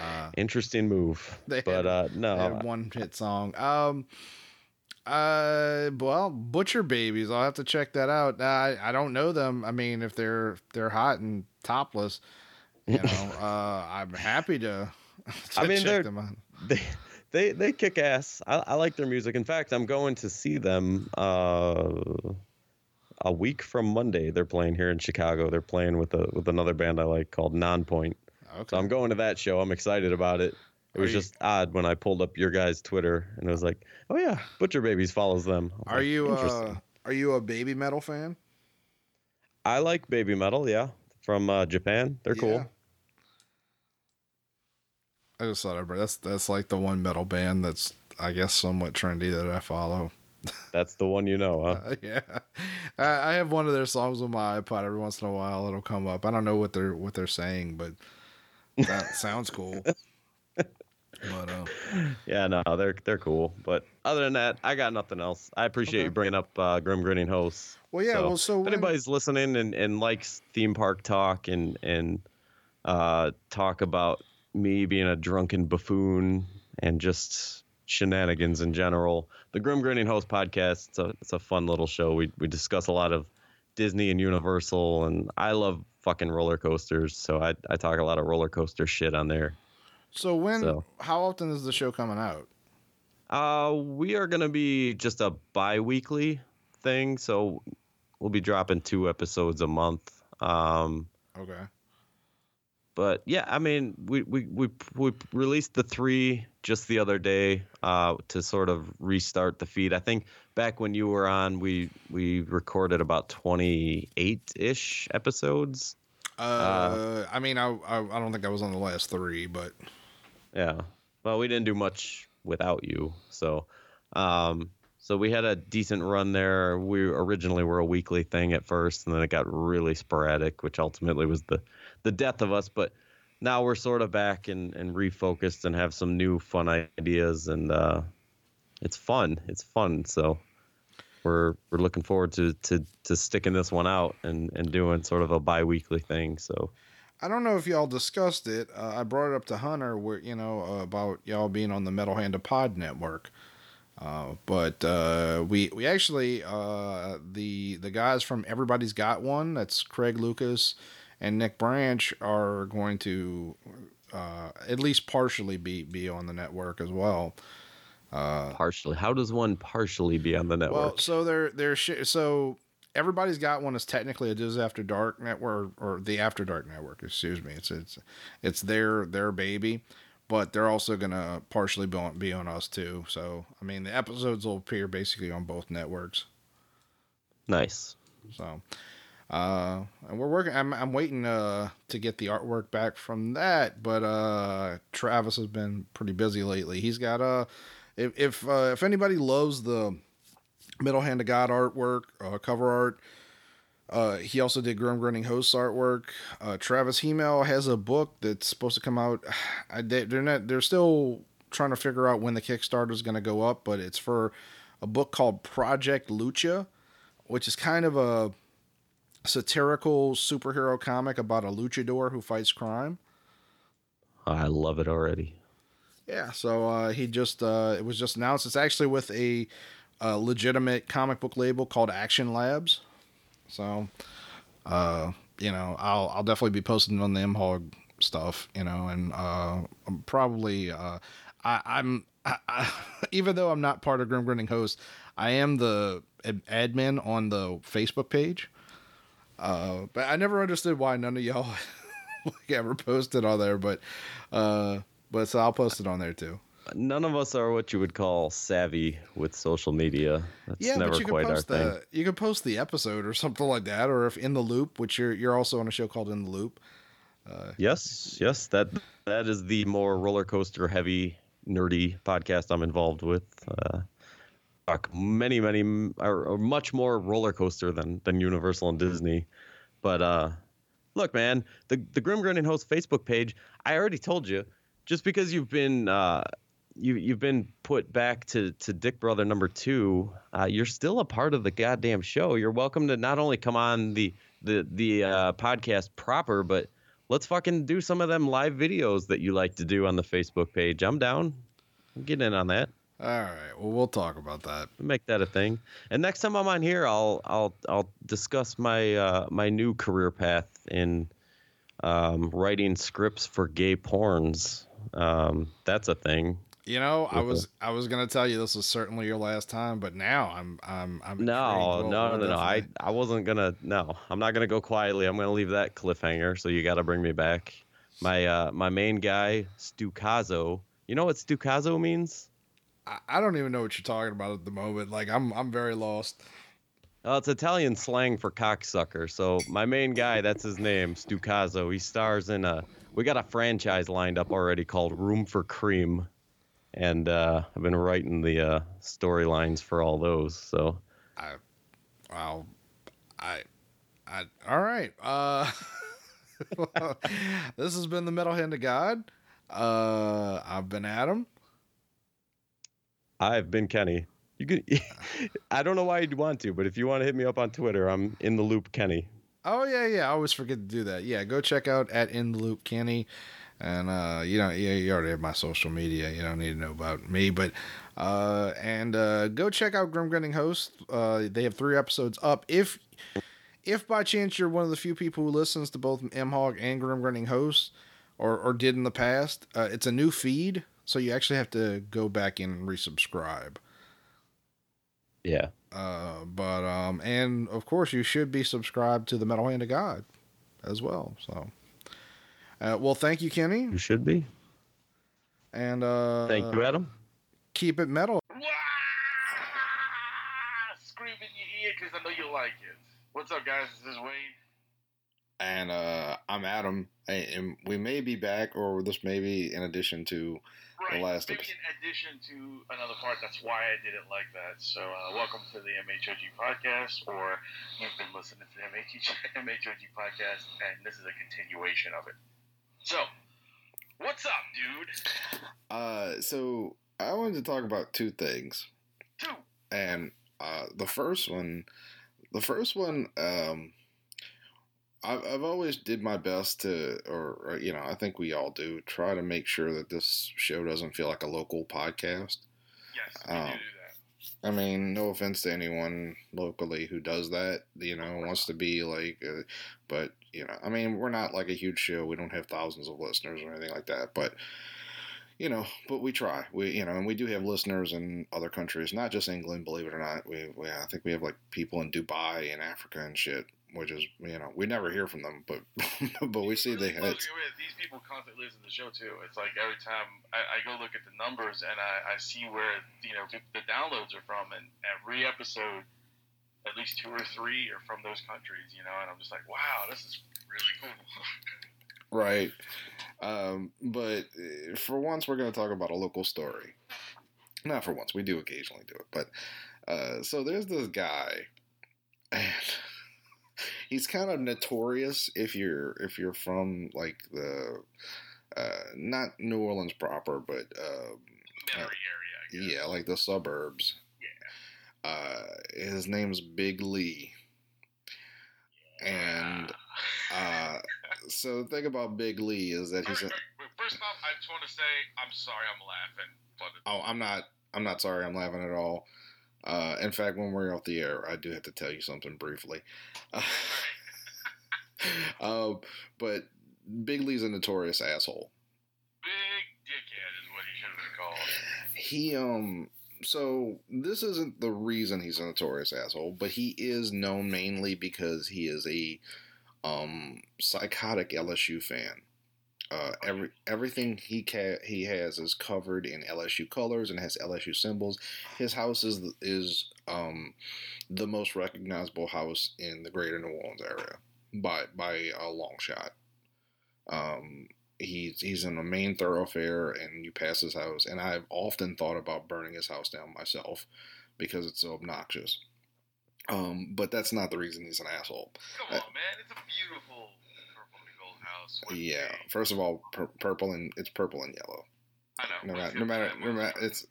Uh, Interesting move. They but had- uh, no, one hit song. Um, uh, well, Butcher Babies. I'll have to check that out. I I don't know them. I mean, if they're they're hot and topless, you know, uh, I'm happy to. to I mean, check they're- them out. They they they kick ass. I, I like their music. In fact, I'm going to see them uh, a week from Monday. They're playing here in Chicago. They're playing with a with another band I like called Nonpoint. Okay. So I'm going to that show. I'm excited about it. It was you- just odd when I pulled up your guys' Twitter and it was like, oh yeah, Butcher Babies follows them. Are like, you uh are you a Babymetal fan? I like Babymetal. Yeah, from uh, Japan. They're Yeah. cool. I just thought I'd bring- that's that's like the one metal band that's I guess somewhat trendy that I follow. That's the one you know, huh? Uh, yeah, I, I have one of their songs on my iPod. Every once in a while, it'll come up. I don't know what they're what they're saying, but that sounds cool. But uh, Yeah, no, they're they're cool. But other than that, I got nothing else. I appreciate Okay. you bringing up uh, Grim Grinning Hosts. well, yeah. well, so if when, anybody's listening and, and likes theme park talk and and uh, talk about me being a drunken buffoon and just shenanigans in general, the Grim Grinning Host podcast it's a it's a fun little show. We we discuss a lot of Disney and Universal, and I love fucking roller coasters, so I I talk a lot of roller coaster shit on there. so when so. how often is the show coming out? Uh, we are gonna be just a bi-weekly thing, so we'll be dropping two episodes a month. Um, Okay. But yeah, I mean, we we we we released the three just the other day uh, to sort of restart the feed. I think back when you were on, we we recorded about twenty eight ish episodes. Uh, I mean, I, I I don't think I was on the last three, but Yeah. Well, we didn't do much without you, so um, so we had a decent run there. We originally were a weekly thing at first, and then it got really sporadic, which ultimately was the the death of us. But now we're sort of back and, and refocused and have some new fun ideas, and uh, it's fun. It's fun. So we're we're looking forward to to to sticking this one out and and doing sort of a bi-weekly thing. So I don't know if y'all discussed it. Uh, I brought it up to Hunter, where you know uh, about y'all being on the Metal Hand of Pod network. Uh, but uh, we we actually uh, the the guys from Everybody's Got One. That's Craig Lucas and Nick Branch are going to uh, at least partially be be on the network as well. partially. How does one partially be on the network? Well, so they're they're sh- so everybody's got one is technically a DisAfterDark network or the After Dark network. Excuse me. It's it's it's their their baby, but they're also gonna partially be on, be on us too. So I mean, the episodes will appear basically on both networks. nice. So. Uh, and we're working. I'm I'm waiting uh to get the artwork back from that, but uh Travis has been pretty busy lately. He's got uh if if uh, if anybody loves the Middle Hand of God artwork, uh, cover art. Uh, he also did Grim Grinning Hosts artwork. Uh, Travis Hemel has a book that's supposed to come out. I, they, they're not. They're still trying to figure out when the Kickstarter is going to go up, but it's for a book called Project Lucha, which is kind of a satirical superhero comic about a luchador who fights crime. I love it already. Yeah, so uh, he just uh, it was just announced. It's actually with a, a legitimate comic book label called Action Labs. So, uh, you know, I'll I'll definitely be posting on the M Hog stuff. You know, and uh, I'm probably uh, I, I, even though I'm not part of Grim Grinning Host, I am the ad- admin on the Facebook page. Uh, but I never understood why none of y'all like ever posted on there. But uh, but so I'll post it on there too. None of us are what you would call savvy with social media. That's yeah, never but you quite can our post thing. the you can post the episode or something like that, or if in the loop, which you're you're also on a show called In the Loop. Yes, yes, that that is the more roller coaster heavy nerdy podcast I'm involved with. Uh, many, many, or, or much more roller coaster than than Universal and Disney. But uh, look, man, the the Grim Grinning Host Facebook page. I already told you, just because you've been uh, you you've been put back to to Dick Brother number two, uh, you're still a part of the goddamn show. You're welcome to not only come on the the the uh, podcast proper, but let's fucking do some of them live videos that you like to do on the Facebook page. I'm down. I'm getting in on that. All right, well we'll talk about that. Make that a thing. And next time I'm on here, I'll I'll I'll discuss my uh, my new career path in um, writing scripts for gay porns. Um, that's a thing. You know, I was I was gonna tell you this was certainly your last time, but now I'm I'm I'm intrigued. No, no, no, no. I, I wasn't gonna. No, I'm not gonna go quietly. I'm gonna leave that cliffhanger. So you got to bring me back. My uh, my main guy, Stucazo. You know what Stucazo means? I, I don't even know what you're talking about at the moment. Like I'm I'm very lost. Oh, it's Italian slang for cocksucker. So my main guy, that's his name, Stucazo. He stars in a. We got a franchise lined up already called Room for Cream, and uh, I've been writing the uh, storylines for all those. So Wow, I I all right. Uh, this has been the Metal Hand of God. Uh, I've been Adam. I've been Kenny. You could. I don't know why you'd want to, but if you want to hit me up on Twitter, I'm in the loop, Kenny. Oh yeah, yeah. I always forget to do that. Yeah, go check out at In the Loop Kenny, and uh, you know, yeah, you already have my social media. You don't need to know about me, but uh, and uh, go check out Grim Grinning Host. Uh, they have three episodes up. If if by chance you're one of the few people who listens to both M Hog and Grim Grinning Host, or or did in the past, uh, it's a new feed, so you actually have to go back and resubscribe. Yeah. Uh, but um, and of course you should be subscribed to the Metal Hand of God as well. So, uh, well, thank you, Kenny, You should be. and uh, Thank you, Adam. Keep it metal. Scream in your ear because I know you like it. What's up, guys? This is Wayne. And uh, I'm Adam, and we may be back, or this may be in addition to. Right. Maybe in addition to another part. That's why I didn't like that. So, uh, welcome to the MHOG podcast, or you've been listening to the MHOG, MHOG podcast, and this is a continuation of it. So, what's up, dude? Uh, so I wanted to talk about two things, Two. and uh, the first one, the first one, um, I've, I've always did my best to, or, or you know, I think we all do, try to make sure that this show doesn't feel like a local podcast. Yes, we Um, do. I mean, no offense to anyone locally who does that, you know, wants to be like, uh, but you know, I mean, we're not like a huge show. We don't have thousands of listeners or anything like that, but you know, but we try. We, you know, and we do have listeners in other countries, not just England, believe it or not. We, we I think we have like people in Dubai and Africa and shit, which is, you know, we never hear from them, but but we see they Really had. blows me away that These people constantly listen to the show too. It's like every time I, I go look at the numbers and I, I see where you know the, the downloads are from, and every episode, at least two or three are from those countries. You know, and I'm just like, wow, this is really cool. Right. Um, but uh, for once, we're going to talk about a local story. Not for once. We do occasionally do it. But uh, so there's this guy, and he's kind of notorious if you're if you're from like the uh, not New Orleans proper, but uh, Metairie area, yeah, like the suburbs. Yeah. Uh, his name's Big Lee, and uh, so the thing about Big Lee is that he's. A, First off, I just want to say I'm sorry I'm laughing, but Oh, I'm not. I'm not sorry. I'm laughing at all. Uh, in fact, when we're off the air, I do have to tell you something briefly. Uh, but Big Lee's a notorious asshole. big dickhead is what he should have been called. He um. So this isn't the reason he's a notorious asshole, but he is known mainly because he is a um psychotic LSU fan. Uh, every everything he ca- he has is covered in LSU colors and has LSU symbols. His house is is um, the most recognizable house in the Greater New Orleans area by by a long shot. Um, he's he's in a main thoroughfare, and you pass his house. And I've often thought about burning his house down myself because it's so obnoxious. Um, but that's not the reason he's an asshole. Come on, man! It's a beautiful and gold house. with Yeah, first of all, pur- purple and it's purple and yellow. I know. no matter- it's no matter- no matter- it's-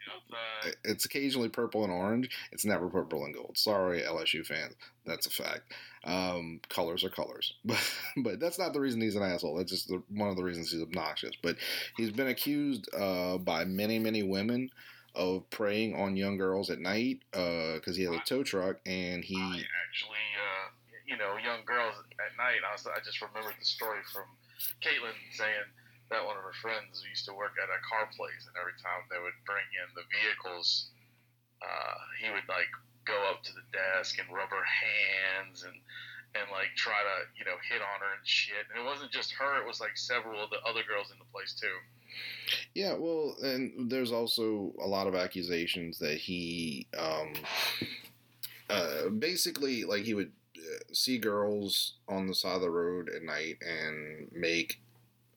It's occasionally purple and orange. It's never purple and gold. Sorry, LSU fans. That's a fact. Um, colors are colors, but but that's not the reason he's an asshole. That's just the, one of the reasons he's obnoxious. But he's been accused uh, by many many women of preying on young girls at night because he has a tow truck and he I actually, uh, you know, young girls at night. I, was, I just remembered the story from Caitlin saying that one of her friends used to work at a car place, and every time they would bring in the vehicles, uh, he would like go up to the desk and rub her hands and and like try to you know hit on her and shit. And it wasn't just her; it was like several of the other girls in the place too. Yeah, well, and there's also a lot of accusations that he, um, uh, basically, like he would see girls on the side of the road at night and make,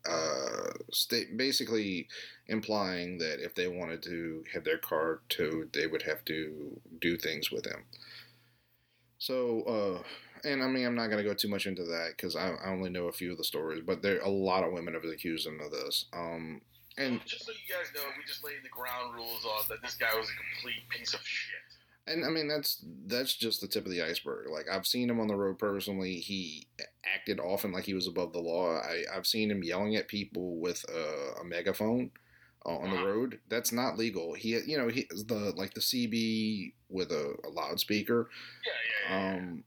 uh, sta- basically implying that if they wanted to have their car towed, they would have to do things with him. So, uh, and I mean, I'm not going to go too much into that because I, I only know a few of the stories, but there a lot of women have accused him of this. Um, and just so you guys know, we just laid the ground rules on that this guy was a complete piece of shit. And I mean that's that's just the tip of the iceberg. Like I've seen him on the road personally. He acted often like he was above the law. I, I've seen him yelling at people with a, a megaphone uh, on the road. That's not legal. He you know he the like the CB with a, a loudspeaker. Yeah, yeah, yeah. Um,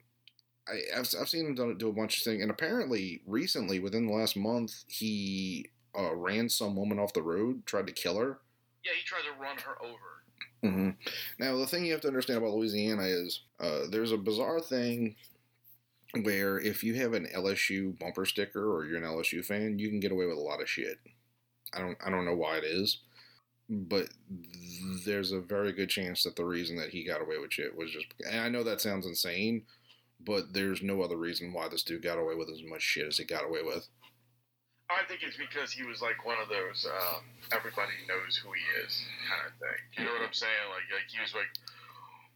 I, I've, I've seen him do, do a bunch of things, and apparently recently, within the last month, he uh, ran some woman off the road, tried to kill her. yeah, he tried to run her over. Hmm Now, the thing you have to understand about Louisiana is uh, there's a bizarre thing where if you have an LSU bumper sticker or you're an LSU fan, you can get away with a lot of shit. I don't I don't know why it is, but there's a very good chance that the reason that he got away with shit was just. And I know that sounds insane, but there's no other reason why this dude got away with as much shit as he got away with. I think it's because he was like one of those um, everybody knows who he is kind of thing. You know what I'm saying? Like, like he was like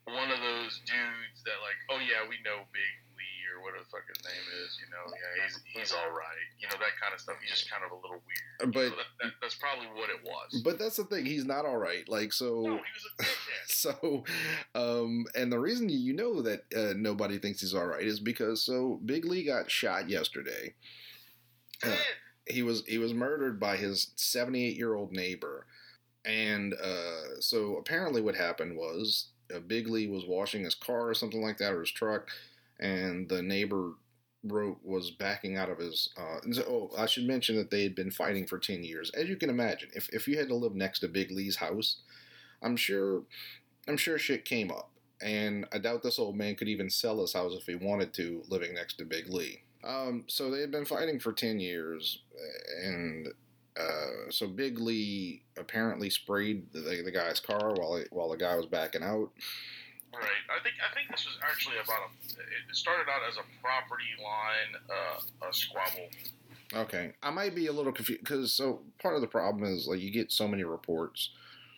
one of those dudes that like, oh yeah, we know Big Lee or whatever the fuck his name is. You know, yeah, he's he's all right. You know that kind of stuff. He's just kind of a little weird. But So that, that, that's probably what it was. but that's the thing. He's not all right. Like so. no, he was a dickhead. so um and the reason you know that uh, nobody thinks he's all right is because so big lee got shot yesterday Uh. He was he was murdered by his 78 year old neighbor and uh so apparently what happened was uh, Big Lee was washing his car or something like that, or his truck, and the neighbor wrote was backing out of his. Uh, oh, I should mention that they had been fighting for ten years. As you can imagine, if if you had to live next to Big Lee's house, I'm sure, I'm sure shit came up, and I doubt this old man could even sell his house if he wanted to, living next to Big Lee. Um, so they had been fighting for ten years, and uh, so Big Lee apparently sprayed the, the guy's car while while the guy was backing out. Right. I think I think this was actually about a. It started out as a property line uh, a squabble. Okay, I might be a little confused because so part of the problem is like you get so many reports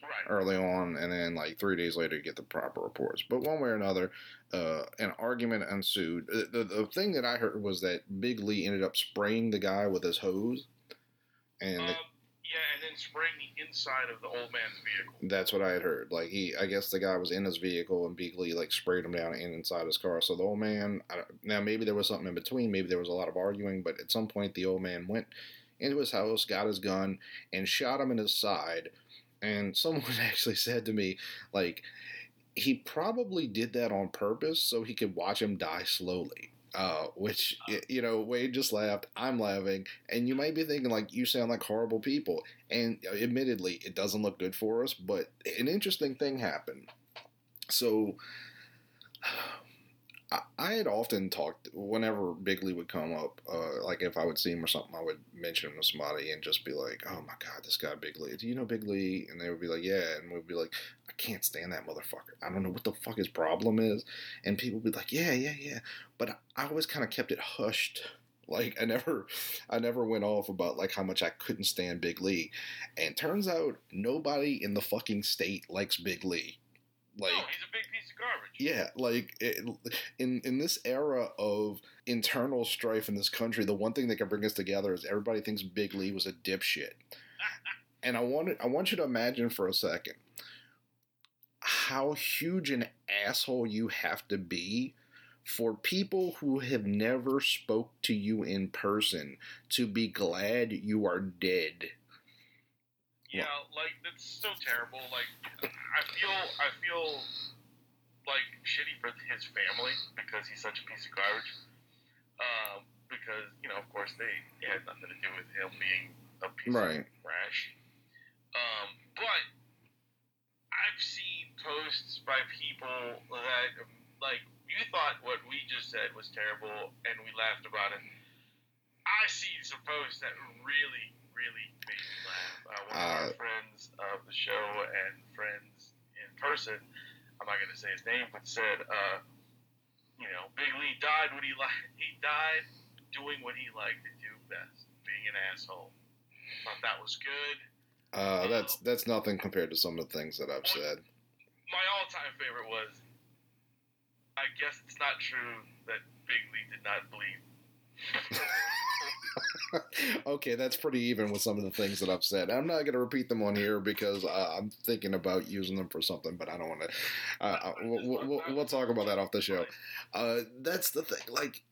Right. early on, and then like three days later you get the proper reports. But one way or another, uh, an argument ensued. Uh, The, the thing that I heard was that Big Lee ended up spraying the guy with his hose, and Um, the- yeah, and then spraying the inside of the old man's vehicle. That's what I had heard. Like he, I guess the guy was in his vehicle and Big Lee like sprayed him down and inside his car. So the old man, I now maybe there was something in between. Maybe there was a lot of arguing, but at some point the old man went into his house, got his gun, and shot him in his side. And someone actually said to me, like, he probably did that on purpose so he could watch him die slowly. Uh, which you know, Wayne just laughed. I'm laughing, and you might be thinking like you sound like horrible people. And uh, admittedly, it doesn't look good for us. But an interesting thing happened. So I, had often talked whenever Big Lee would come up, uh, like if I would see him or something, I would mention him to somebody and just be like, "Oh my god, this guy Big Lee. Do you know Big Lee?" And they would be like, "Yeah," and we'd be like, "I can't stand that motherfucker. I don't know what the fuck his problem is." And people would be like, "Yeah, yeah, yeah," but I always kind of kept it hushed. Like I never, I never went off about like how much I couldn't stand Big Lee, and turns out nobody in the fucking state likes Big Lee. Like no, he's a big piece of garbage. yeah, like it, in in this era of internal strife in this country, the one thing that can bring us together is everybody thinks Big Lee was a dipshit. And I want I want you to imagine for a second how huge an asshole you have to be for people who have never spoke to you in person to be glad you are dead. Yeah, like that's so terrible. Like I feel I feel like shitty for his family because he's such a piece of garbage. Um, because you know, of course, they it had nothing to do with him being a piece Right. of trash. Um, but I've seen posts by people that like you thought what we just said was terrible, and we laughed about it. I see some posts that really, really made me laugh. Uh, one of our Uh, friends of the show and friends in person, I'm not going to say his name, but said, uh, you know, Big Lee died when he li- he died doing what he liked to do best, being an asshole. Thought that was good. Uh, that's that's nothing compared to some of the things that I've said. My all-time favorite was, I guess it's not true that Big Lee did not bleed. okay, that's pretty even with some of the things that I've said. I'm not going to repeat them on here because uh, I'm thinking about using them for something, but I don't want to. Uh, uh, we'll, we'll, we'll talk about that off the show. Uh, that's the thing. Like,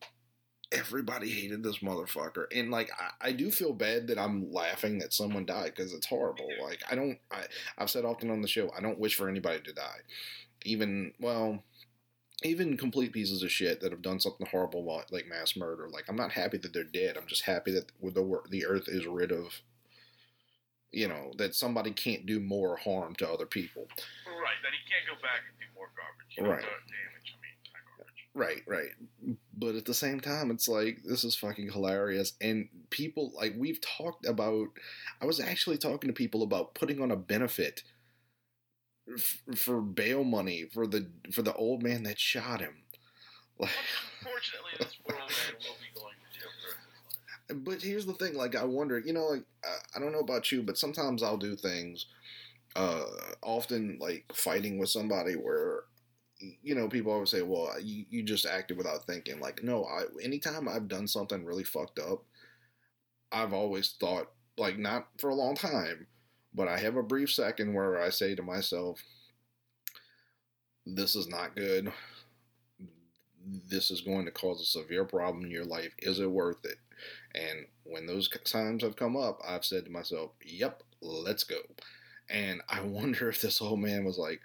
everybody hated this motherfucker, and like, I, I do feel bad that I'm laughing that someone died because it's horrible. Like, I don't. I, I've said often on the show, I don't wish for anybody to die. Even well, even complete pieces of shit that have done something horrible like, mass murder. Like I'm not happy that they're dead. I'm just happy that the the earth is rid of. You know that somebody can't do more harm to other people. Right, that he can't go back and do more garbage. You Right. the damage, I mean, garbage. Right, right. But at the same time, it's like this is fucking hilarious. And people like we've talked about. I was actually talking to people about putting on a benefit f- for bail money for the for the old man that shot him. Like, Unfortunately, this poor old man will be going to jail for the his life. but here's the thing: like I wonder, you know, like I- I don't know about you, but sometimes I'll do things. Uh, often like fighting with somebody where you know, people always say, "Well, you, you just acted without thinking." Like, no, I anytime I've done something really fucked up, I've always thought, like, not for a long time, but I have a brief second where I say to myself, "This is not good. This is going to cause a severe problem in your life. Is it worth it?" And when those times have come up, I've said to myself, "Yep, let's go." And I wonder if this old man was like,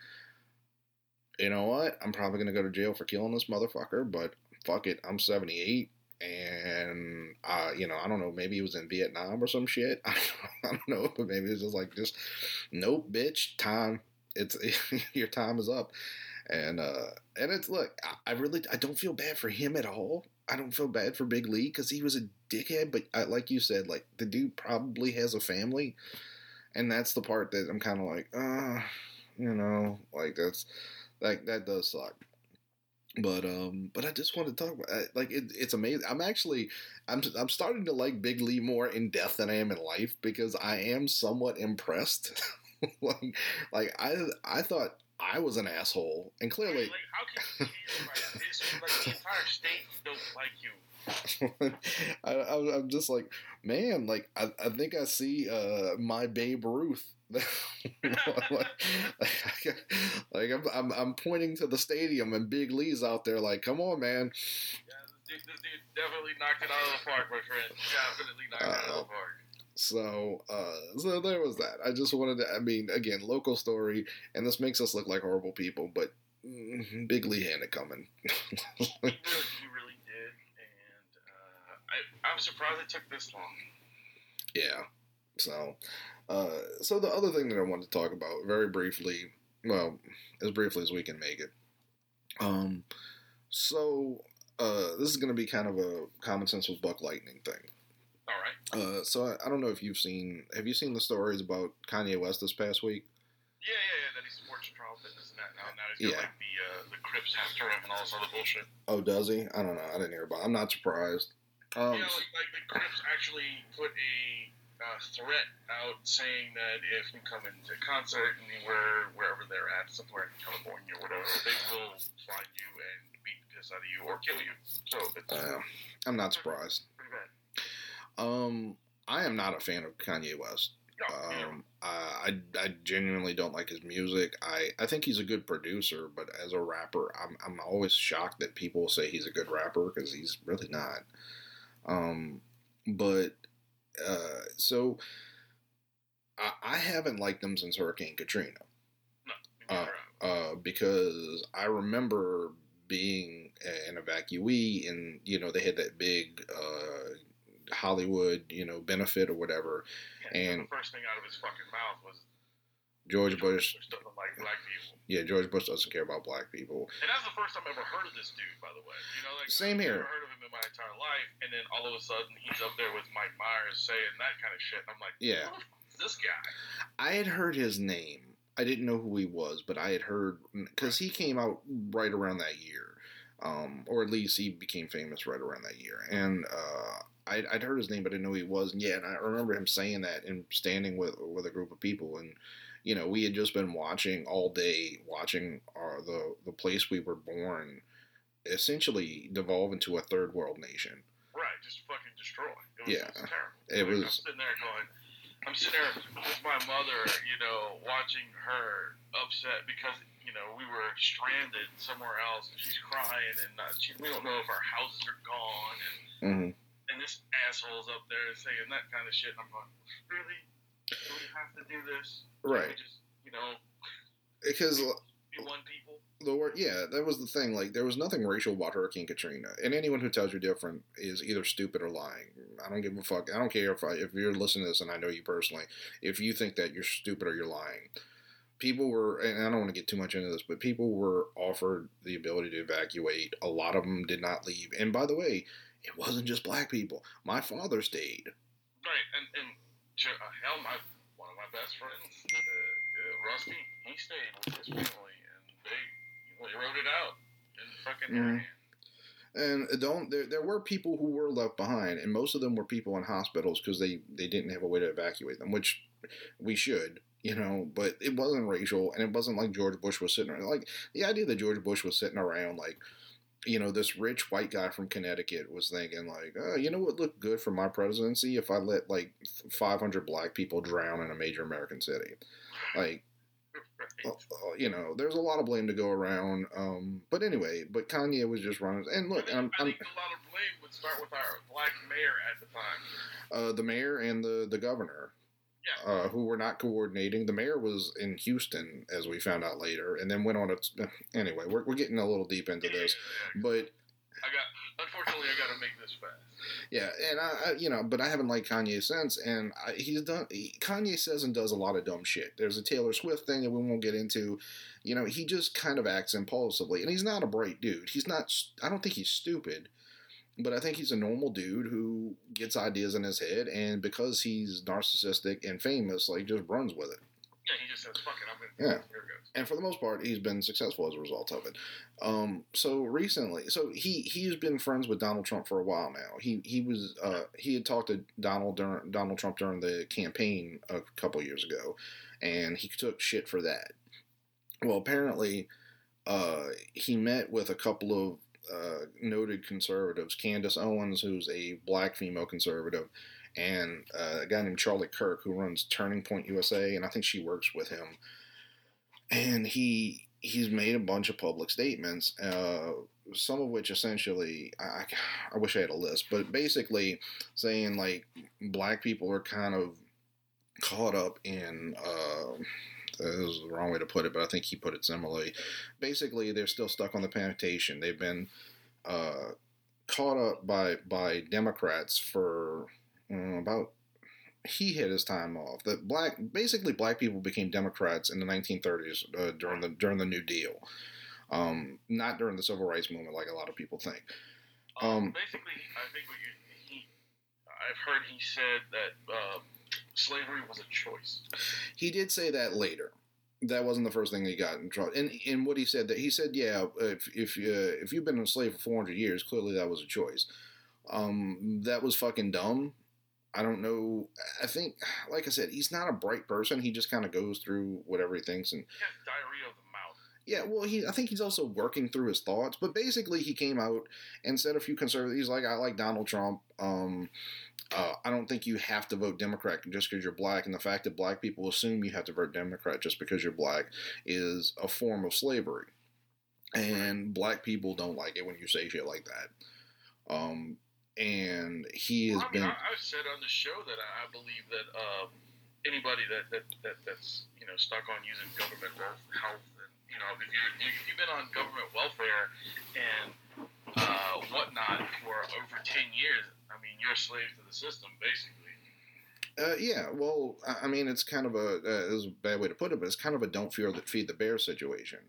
you know what? I'm probably gonna go to jail for killing this motherfucker, but fuck it, I'm 78 and uh, you know, I don't know, maybe he was in Vietnam or some shit. I don't, know, but maybe it's just like just nope, bitch, time. It's your time is up, and uh, and it's look, I, I really I don't feel bad for him at all. I don't feel bad for Big Lee because he was a dickhead, but I, like you said, like the dude probably has a family, and that's the part that I'm kind of like, uh, you know, like that's like that does suck but um but i just want to talk about like it, it's amazing. I'm actually i'm i'm starting to like big lee more in death than i am in life because i am somewhat impressed. Like like i i thought i was an asshole and clearly like how can you like this like the entire state don't like you I, I, i'm just like man like i, I think i see uh my babe ruth like, like, like I'm, I'm, I'm pointing to the stadium and Big Lee's out there like, come on, man. Yeah, this dude, this dude definitely knocked it out of the park, my friend. Definitely knocked uh, it out of the park. So, uh, so there was that. I just wanted to. I mean, again, local story, and this makes us look like horrible people, but mm, Big Lee had it coming. he, really, he really uh, I, I'm surprised it took this long. Yeah. So, uh, so the other thing that I wanted to talk about very briefly, well, as briefly as we can make it. Um, so uh, this is going to be kind of a common sense with Buck Lightning thing. All right. Uh, so I, I, don't know if you've seen have you seen the stories about Kanye West this past week? Yeah, yeah, yeah. That he supports trial fitness and that now. Now he's got yeah. like the uh, the Crips after him and all this other bullshit. Oh, does he? I don't know. I didn't hear about. It. I'm not surprised. Um, yeah, like, like the Crips actually put a uh, threat out saying that if you come into concert anywhere, wherever they're at, somewhere in California or whatever, they will find you and beat the piss out of you or kill you. So uh, I'm not surprised. Um, I am not a fan of Kanye West. Um, I, I genuinely don't like his music. I, I think he's a good producer, but as a rapper, I'm, I'm always shocked that people say he's a good rapper because he's really not. Um, but uh, so I, I, haven't liked them since Hurricane Katrina. No, uh, uh, because I remember being an evacuee, and you know they had that big uh, Hollywood, you know, benefit or whatever. Yeah, and the first thing out of his fucking mouth was George, Bush, Bush doesn't like black people. Yeah, George Bush doesn't care about black people. And that's the first time I've ever heard of this dude, by the way. You know, like same here. I've here. Never heard of him in my entire life, and then all of a sudden he's up there with Mike Myers saying that kind of shit. And I'm like, yeah, this guy. I had heard his name. I didn't know who he was, but I had heard because he came out right around that year, um, or at least he became famous right around that year. And uh, I'd, I'd, heard his name, but I didn't know who he was. And yeah, and I remember him saying that and standing with with a group of people and you know, we had just been watching all day, watching our, the the place we were born essentially devolve into a third world nation. Right, just fucking destroy. It was, yeah, it was terrible. It like, was. I'm sitting there going, I'm sitting there with my mother, you know, watching her upset because you know we were stranded somewhere else, and she's crying, and uh, she, we don't know if our houses are gone, and mm-hmm. and this asshole's up there saying that kind of shit. And I'm going, really? Do we have to do this? Right. Just, you know, because be one people. The word, yeah, that was the thing. Like, there was nothing racial about Hurricane Katrina, and anyone who tells you different is either stupid or lying. I don't give a fuck. I don't care if I, if you're listening to this, and I know you personally. If you think that you're stupid or you're lying, people were, and I don't want to get too much into this, but people were offered the ability to evacuate. A lot of them did not leave. And by the way, it wasn't just black people. My father stayed. Right, and and hell, my one of my best friends, uh, uh, Rusty, he stayed with his family, and they they rode it out in fucking mm. And don't there, there were people who were left behind, and most of them were people in hospitals because they they didn't have a way to evacuate them, which we should, you know. But it wasn't racial, and it wasn't like George Bush was sitting around. Like the idea that George Bush was sitting around like you know, this rich white guy from Connecticut was thinking like, oh, you know what looked good for my presidency if I let like 500 black people drown in a major American city, like. Uh, uh, you know, there's a lot of blame to go around. Um, but anyway, but Kanye was just running. And look, I think, I'm, I think I'm, a lot of blame would start with our black mayor at the time. Uh, the mayor and the the governor. Yeah. uh, who were not coordinating. The mayor was in Houston, as we found out later, and then went on a. Anyway, we're, we're getting a little deep into Yeah, this, yeah, but. I got. Unfortunately, I got to make this fast. Yeah, and I, I, you know, but I haven't liked Kanye since, and I, he's done. He, Kanye says and does a lot of dumb shit. There's a Taylor Swift thing that we won't get into. You know, he just kind of acts impulsively, and he's not a bright dude. He's not. I don't think he's stupid, but I think he's a normal dude who gets ideas in his head, and because he's narcissistic and famous, like just runs with it. Yeah, he just says, "Fuck it, I'm gonna." Yeah. Here it goes. and for the most part, he's been successful as a result of it. Um, so recently, so he he's been friends with Donald Trump for a while now. He he was uh, he had talked to Donald during, Donald Trump during the campaign a couple years ago, and he took shit for that. Well, apparently, uh, he met with a couple of uh, noted conservatives, Candace Owens, who's a black female conservative, and uh, a guy named Charlie Kirk, who runs Turning Point USA, and I think she works with him. And he he's made a bunch of public statements, uh, some of which essentially, I, I wish I had a list, but basically saying like black people are kind of caught up in. Uh, this is the wrong way to put it, but I think he put it similarly. Basically, they're still stuck on the plantation. They've been uh, caught up by by Democrats for uh, about he had his time off. That black basically black people became Democrats in the 1930s uh, during the during the New Deal, um, not during the Civil Rights Movement like a lot of people think. Um, basically, I think what you he, I've heard he said that uh, slavery was a choice. He did say that later. That wasn't the first thing he got in trouble. And and what he said that he said, yeah, if if uh, if you've been a slave for 400 years, clearly that was a choice. Um, that was fucking dumb. I don't know. I think, like I said, he's not a bright person. He just kind of goes through whatever he thinks and has diarrhea of the mouth. Yeah, well, he I think he's also working through his thoughts, but basically he came out and said a few conservative. He's like, I like Donald Trump. Um, uh, I don't think you have to vote Democrat just because you're black, and the fact that black people assume you have to vote Democrat just because you're black is a form of slavery, and black people don't like it when you say shit like that. Um, and he has Well, I mean, been. I, I've said on the show that I, I believe that um, anybody that, that, that that's you know stuck on using government health, you know if you're if you've been on government welfare and uh, whatnot for over ten years, I mean you're a slave to the system basically. Uh, yeah, well, I mean, it's kind of a uh, is a bad way to put it, but it's kind of a don't fear that feed the bear situation.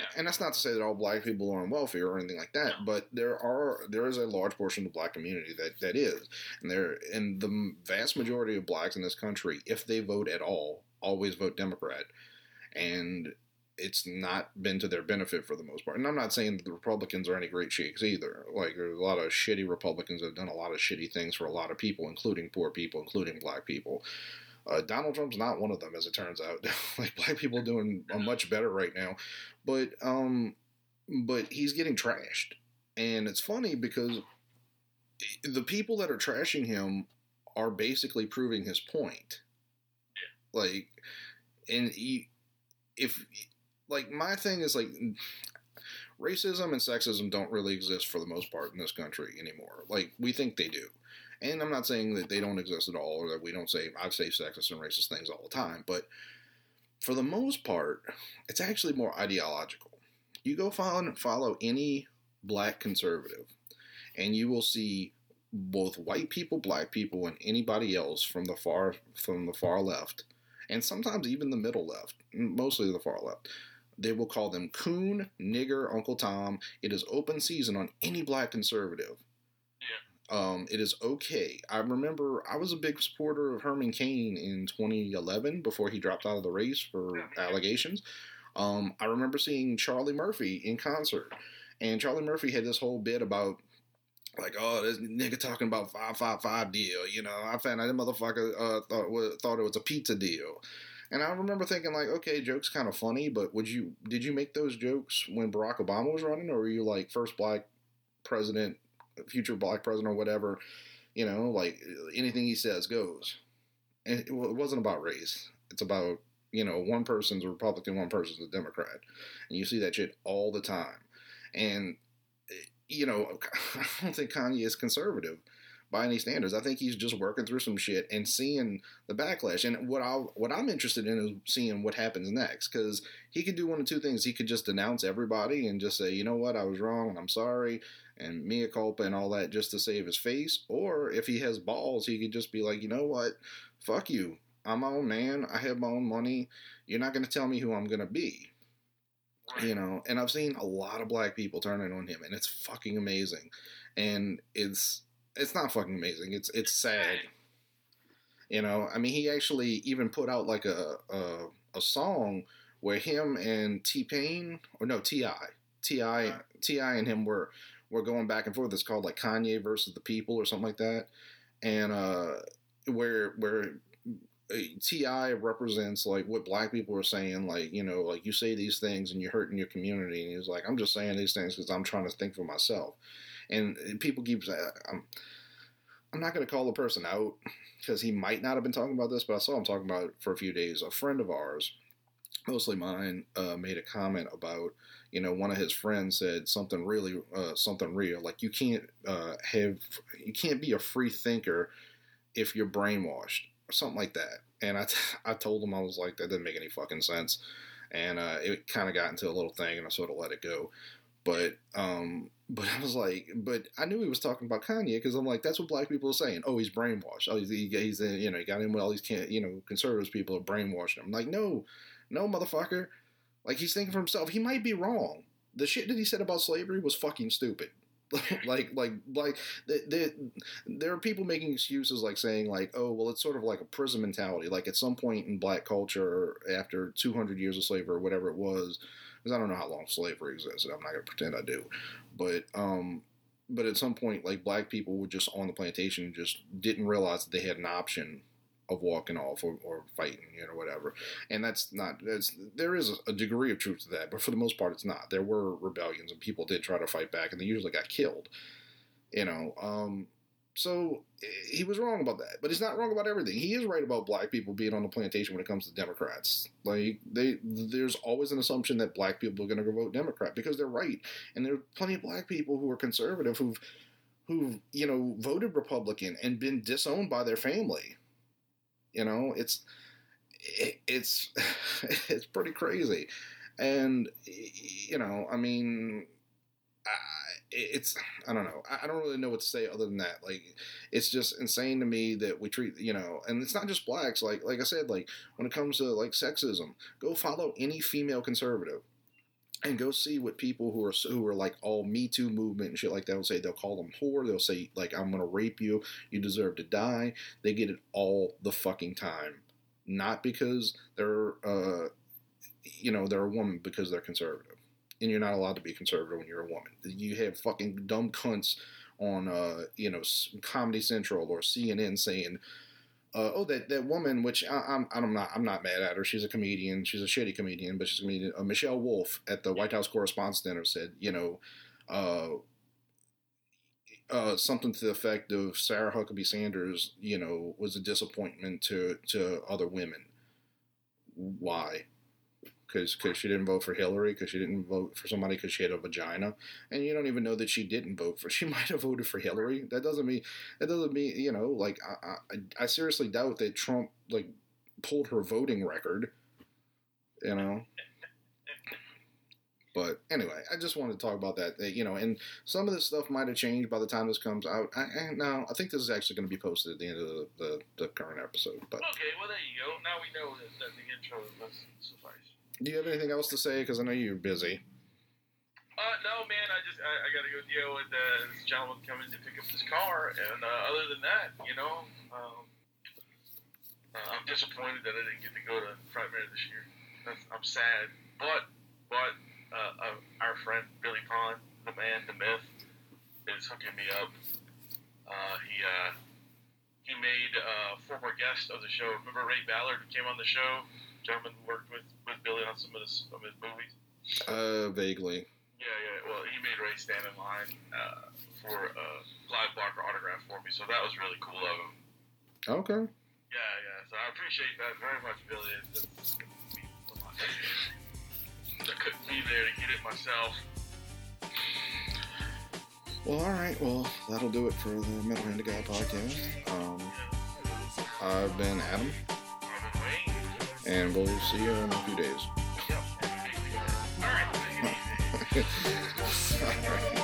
Yeah. And that's not to say that all black people are on welfare or anything like that, but there are there is a large portion of the black community that, that is, and there and the vast majority of blacks in this country, if they vote at all, always vote Democrat, and it's not been to their benefit for the most part. And I'm not saying that the Republicans are any great shakes either. Like there's a lot of shitty Republicans that have done a lot of shitty things for a lot of people, including poor people, including black people. Uh, Donald Trump's not one of them, as it turns out. like black people are doing much better right now, but um, but he's getting trashed, and it's funny because the people that are trashing him are basically proving his point. Like, and he, if like my thing is like racism and sexism don't really exist for the most part in this country anymore. Like we think they do. And I'm not saying that they don't exist at all or that we don't say I say sexist and racist things all the time, but for the most part, it's actually more ideological. You go follow follow any black conservative and you will see both white people, black people, and anybody else from the far from the far left, and sometimes even the middle left, mostly the far left. They will call them coon, nigger, Uncle Tom. It is open season on any black conservative. Yeah. Um, it is okay. I remember I was a big supporter of Herman Cain in 2011 before he dropped out of the race for Yeah, allegations. Um, I remember seeing Charlie Murphy in concert, and Charlie Murphy had this whole bit about like, oh, this nigga talking about five five five deal. You know, I found out that motherfucker uh, thought thought it was a pizza deal. And I remember thinking like, okay, jokes kind of funny, but would you did you make those jokes when Barack Obama was running, or were you like first black president, future black president, or whatever? You know, like anything he says goes. And it wasn't about race. It's about you know one person's a Republican, one person's a Democrat, and you see that shit all the time. And eh, you know, I don't think Kanye is conservative, by any standards. I think he's just working through some shit and seeing the backlash. And what I what I'm interested in is seeing what happens next because he could do one of two things. He could just denounce everybody and just say, you know what, I was wrong and I'm sorry and mea culpa and all that just to save his face. Or if he has balls, he could just be like, you know what, fuck you. I'm my own man. I have my own money. You're not going to tell me who I'm going to be you know and i've seen a lot of black people turning on him and it's fucking amazing and it's it's not fucking amazing. It's it's sad. You know i mean he actually even put out like a a, a song where him and t-pain or no ti ti ti and him were were going back and forth. It's called like kanye versus the people or something like that. And uh where where Ti represents like what black people are saying, like you know, like you say these things and you're hurting your community, and he's like, I'm just saying these things because I'm trying to think for myself, and, people keep saying, I'm, I'm not going to call the person out because he might not have been talking about this, but I saw him talking about it for a few days. A friend of ours, mostly mine, uh, made a comment about, you know, one of his friends said something really, uh, something real, like you can't uh, have, you can't be a free thinker if you're brainwashed or something like that. And I, t- I told him I was like, that didn't make any fucking sense. And uh, it kind of got into a little thing, and I sort of let it go. But um, but I was like, but I knew he was talking about Kanye because I'm like, that's what black people are saying. Oh, he's brainwashed. Oh, he's, he's you know, he got in with all these can you know conservatives people are brainwashing him. I'm like, no, no, motherfucker. Like he's thinking for himself. He might be wrong. The shit that he said about slavery was fucking stupid. like like like there there are people making excuses like saying like oh well it's sort of like a prison mentality like at some point in black culture after 200 years of slavery or whatever it was because I don't know how long slavery existed I'm not going to pretend I do but um but at some point like black people were just on the plantation just didn't realize that they had an option of walking off or, or fighting, you know, whatever. And that's not that's there is a degree of truth to that, but for the most part, it's not. There were rebellions and people did try to fight back, and they usually got killed. You know, um, so eh, he was wrong about that, but he's not wrong about everything. He is right about black people being on the plantation when it comes to Democrats. Like they, there's always an assumption that black people are going to go vote Democrat because they're right, and there are plenty of black people who are conservative who've, who've you know voted Republican and been disowned by their family you know, it's it, it's it's pretty crazy, and you know, I mean, it's I don't know. I don't really know what to say other than that. Like, it's just insane to me that we treat you know, and it's not just blacks. Like like I said, like when it comes to like sexism, go follow any female conservative and go see what people who are who are like all Me Too movement and shit like that will say. They'll call them whore. They'll say like I'm gonna rape you. You deserve to die. They get it all the fucking time, not because they're uh, you know they're a woman because they're conservative, and you're not allowed to be conservative when you're a woman. You have fucking dumb cunts on uh, you know Comedy Central or CNN saying uh, oh that, that woman which I, am I'm, I'm not I'm not mad at her. She's a comedian. She's a shitty comedian but she's a comedian. Uh, Michelle Wolf at the White House Correspondents' Dinner said you know uh, uh, something to the effect of Sarah Huckabee Sanders you know was a disappointment to to other women. Why because she didn't vote for Hillary, because she didn't vote for somebody because she had a vagina, and you don't even know that she didn't vote for. She might have voted for Hillary. That doesn't mean that doesn't mean you know like I I, I seriously doubt that Trump like pulled her voting record. You know. But anyway, I just wanted to talk about that. you know, and some of this stuff might have changed by the time this comes out. I, I, no, I think this is actually going to be posted at the end of the, the, the current episode. But okay, well there you go. Now we know that, that the intro must suffice. Do you have anything else to say? Because I know you're busy. Uh, no, man. I just I, I got to go deal with uh, this gentleman coming to pick up his car, and uh, other than that, you know, um, uh, I'm disappointed that I didn't get to go to Frightmare this year. That's, I'm sad, but but uh, uh, our friend Billy Pond, the man, the myth, is hooking me up. Uh, he uh, he made a former guest of the show. Remember Ray Ballard who came on the show? Gentleman who worked with, with Billy on some of, some of his movies. Uh, vaguely. Yeah, yeah. Well, he made Ray stand in line uh, for a Clive Barker autograph for me, so that was really cool of him. Okay. Yeah, yeah. So I appreciate that very much, Billy. It's, I couldn't be there to get it myself. Well, all right. Well, that'll do it for the Metal Hand God podcast. Um, I've been Adam, and we'll see you in a few days. all right.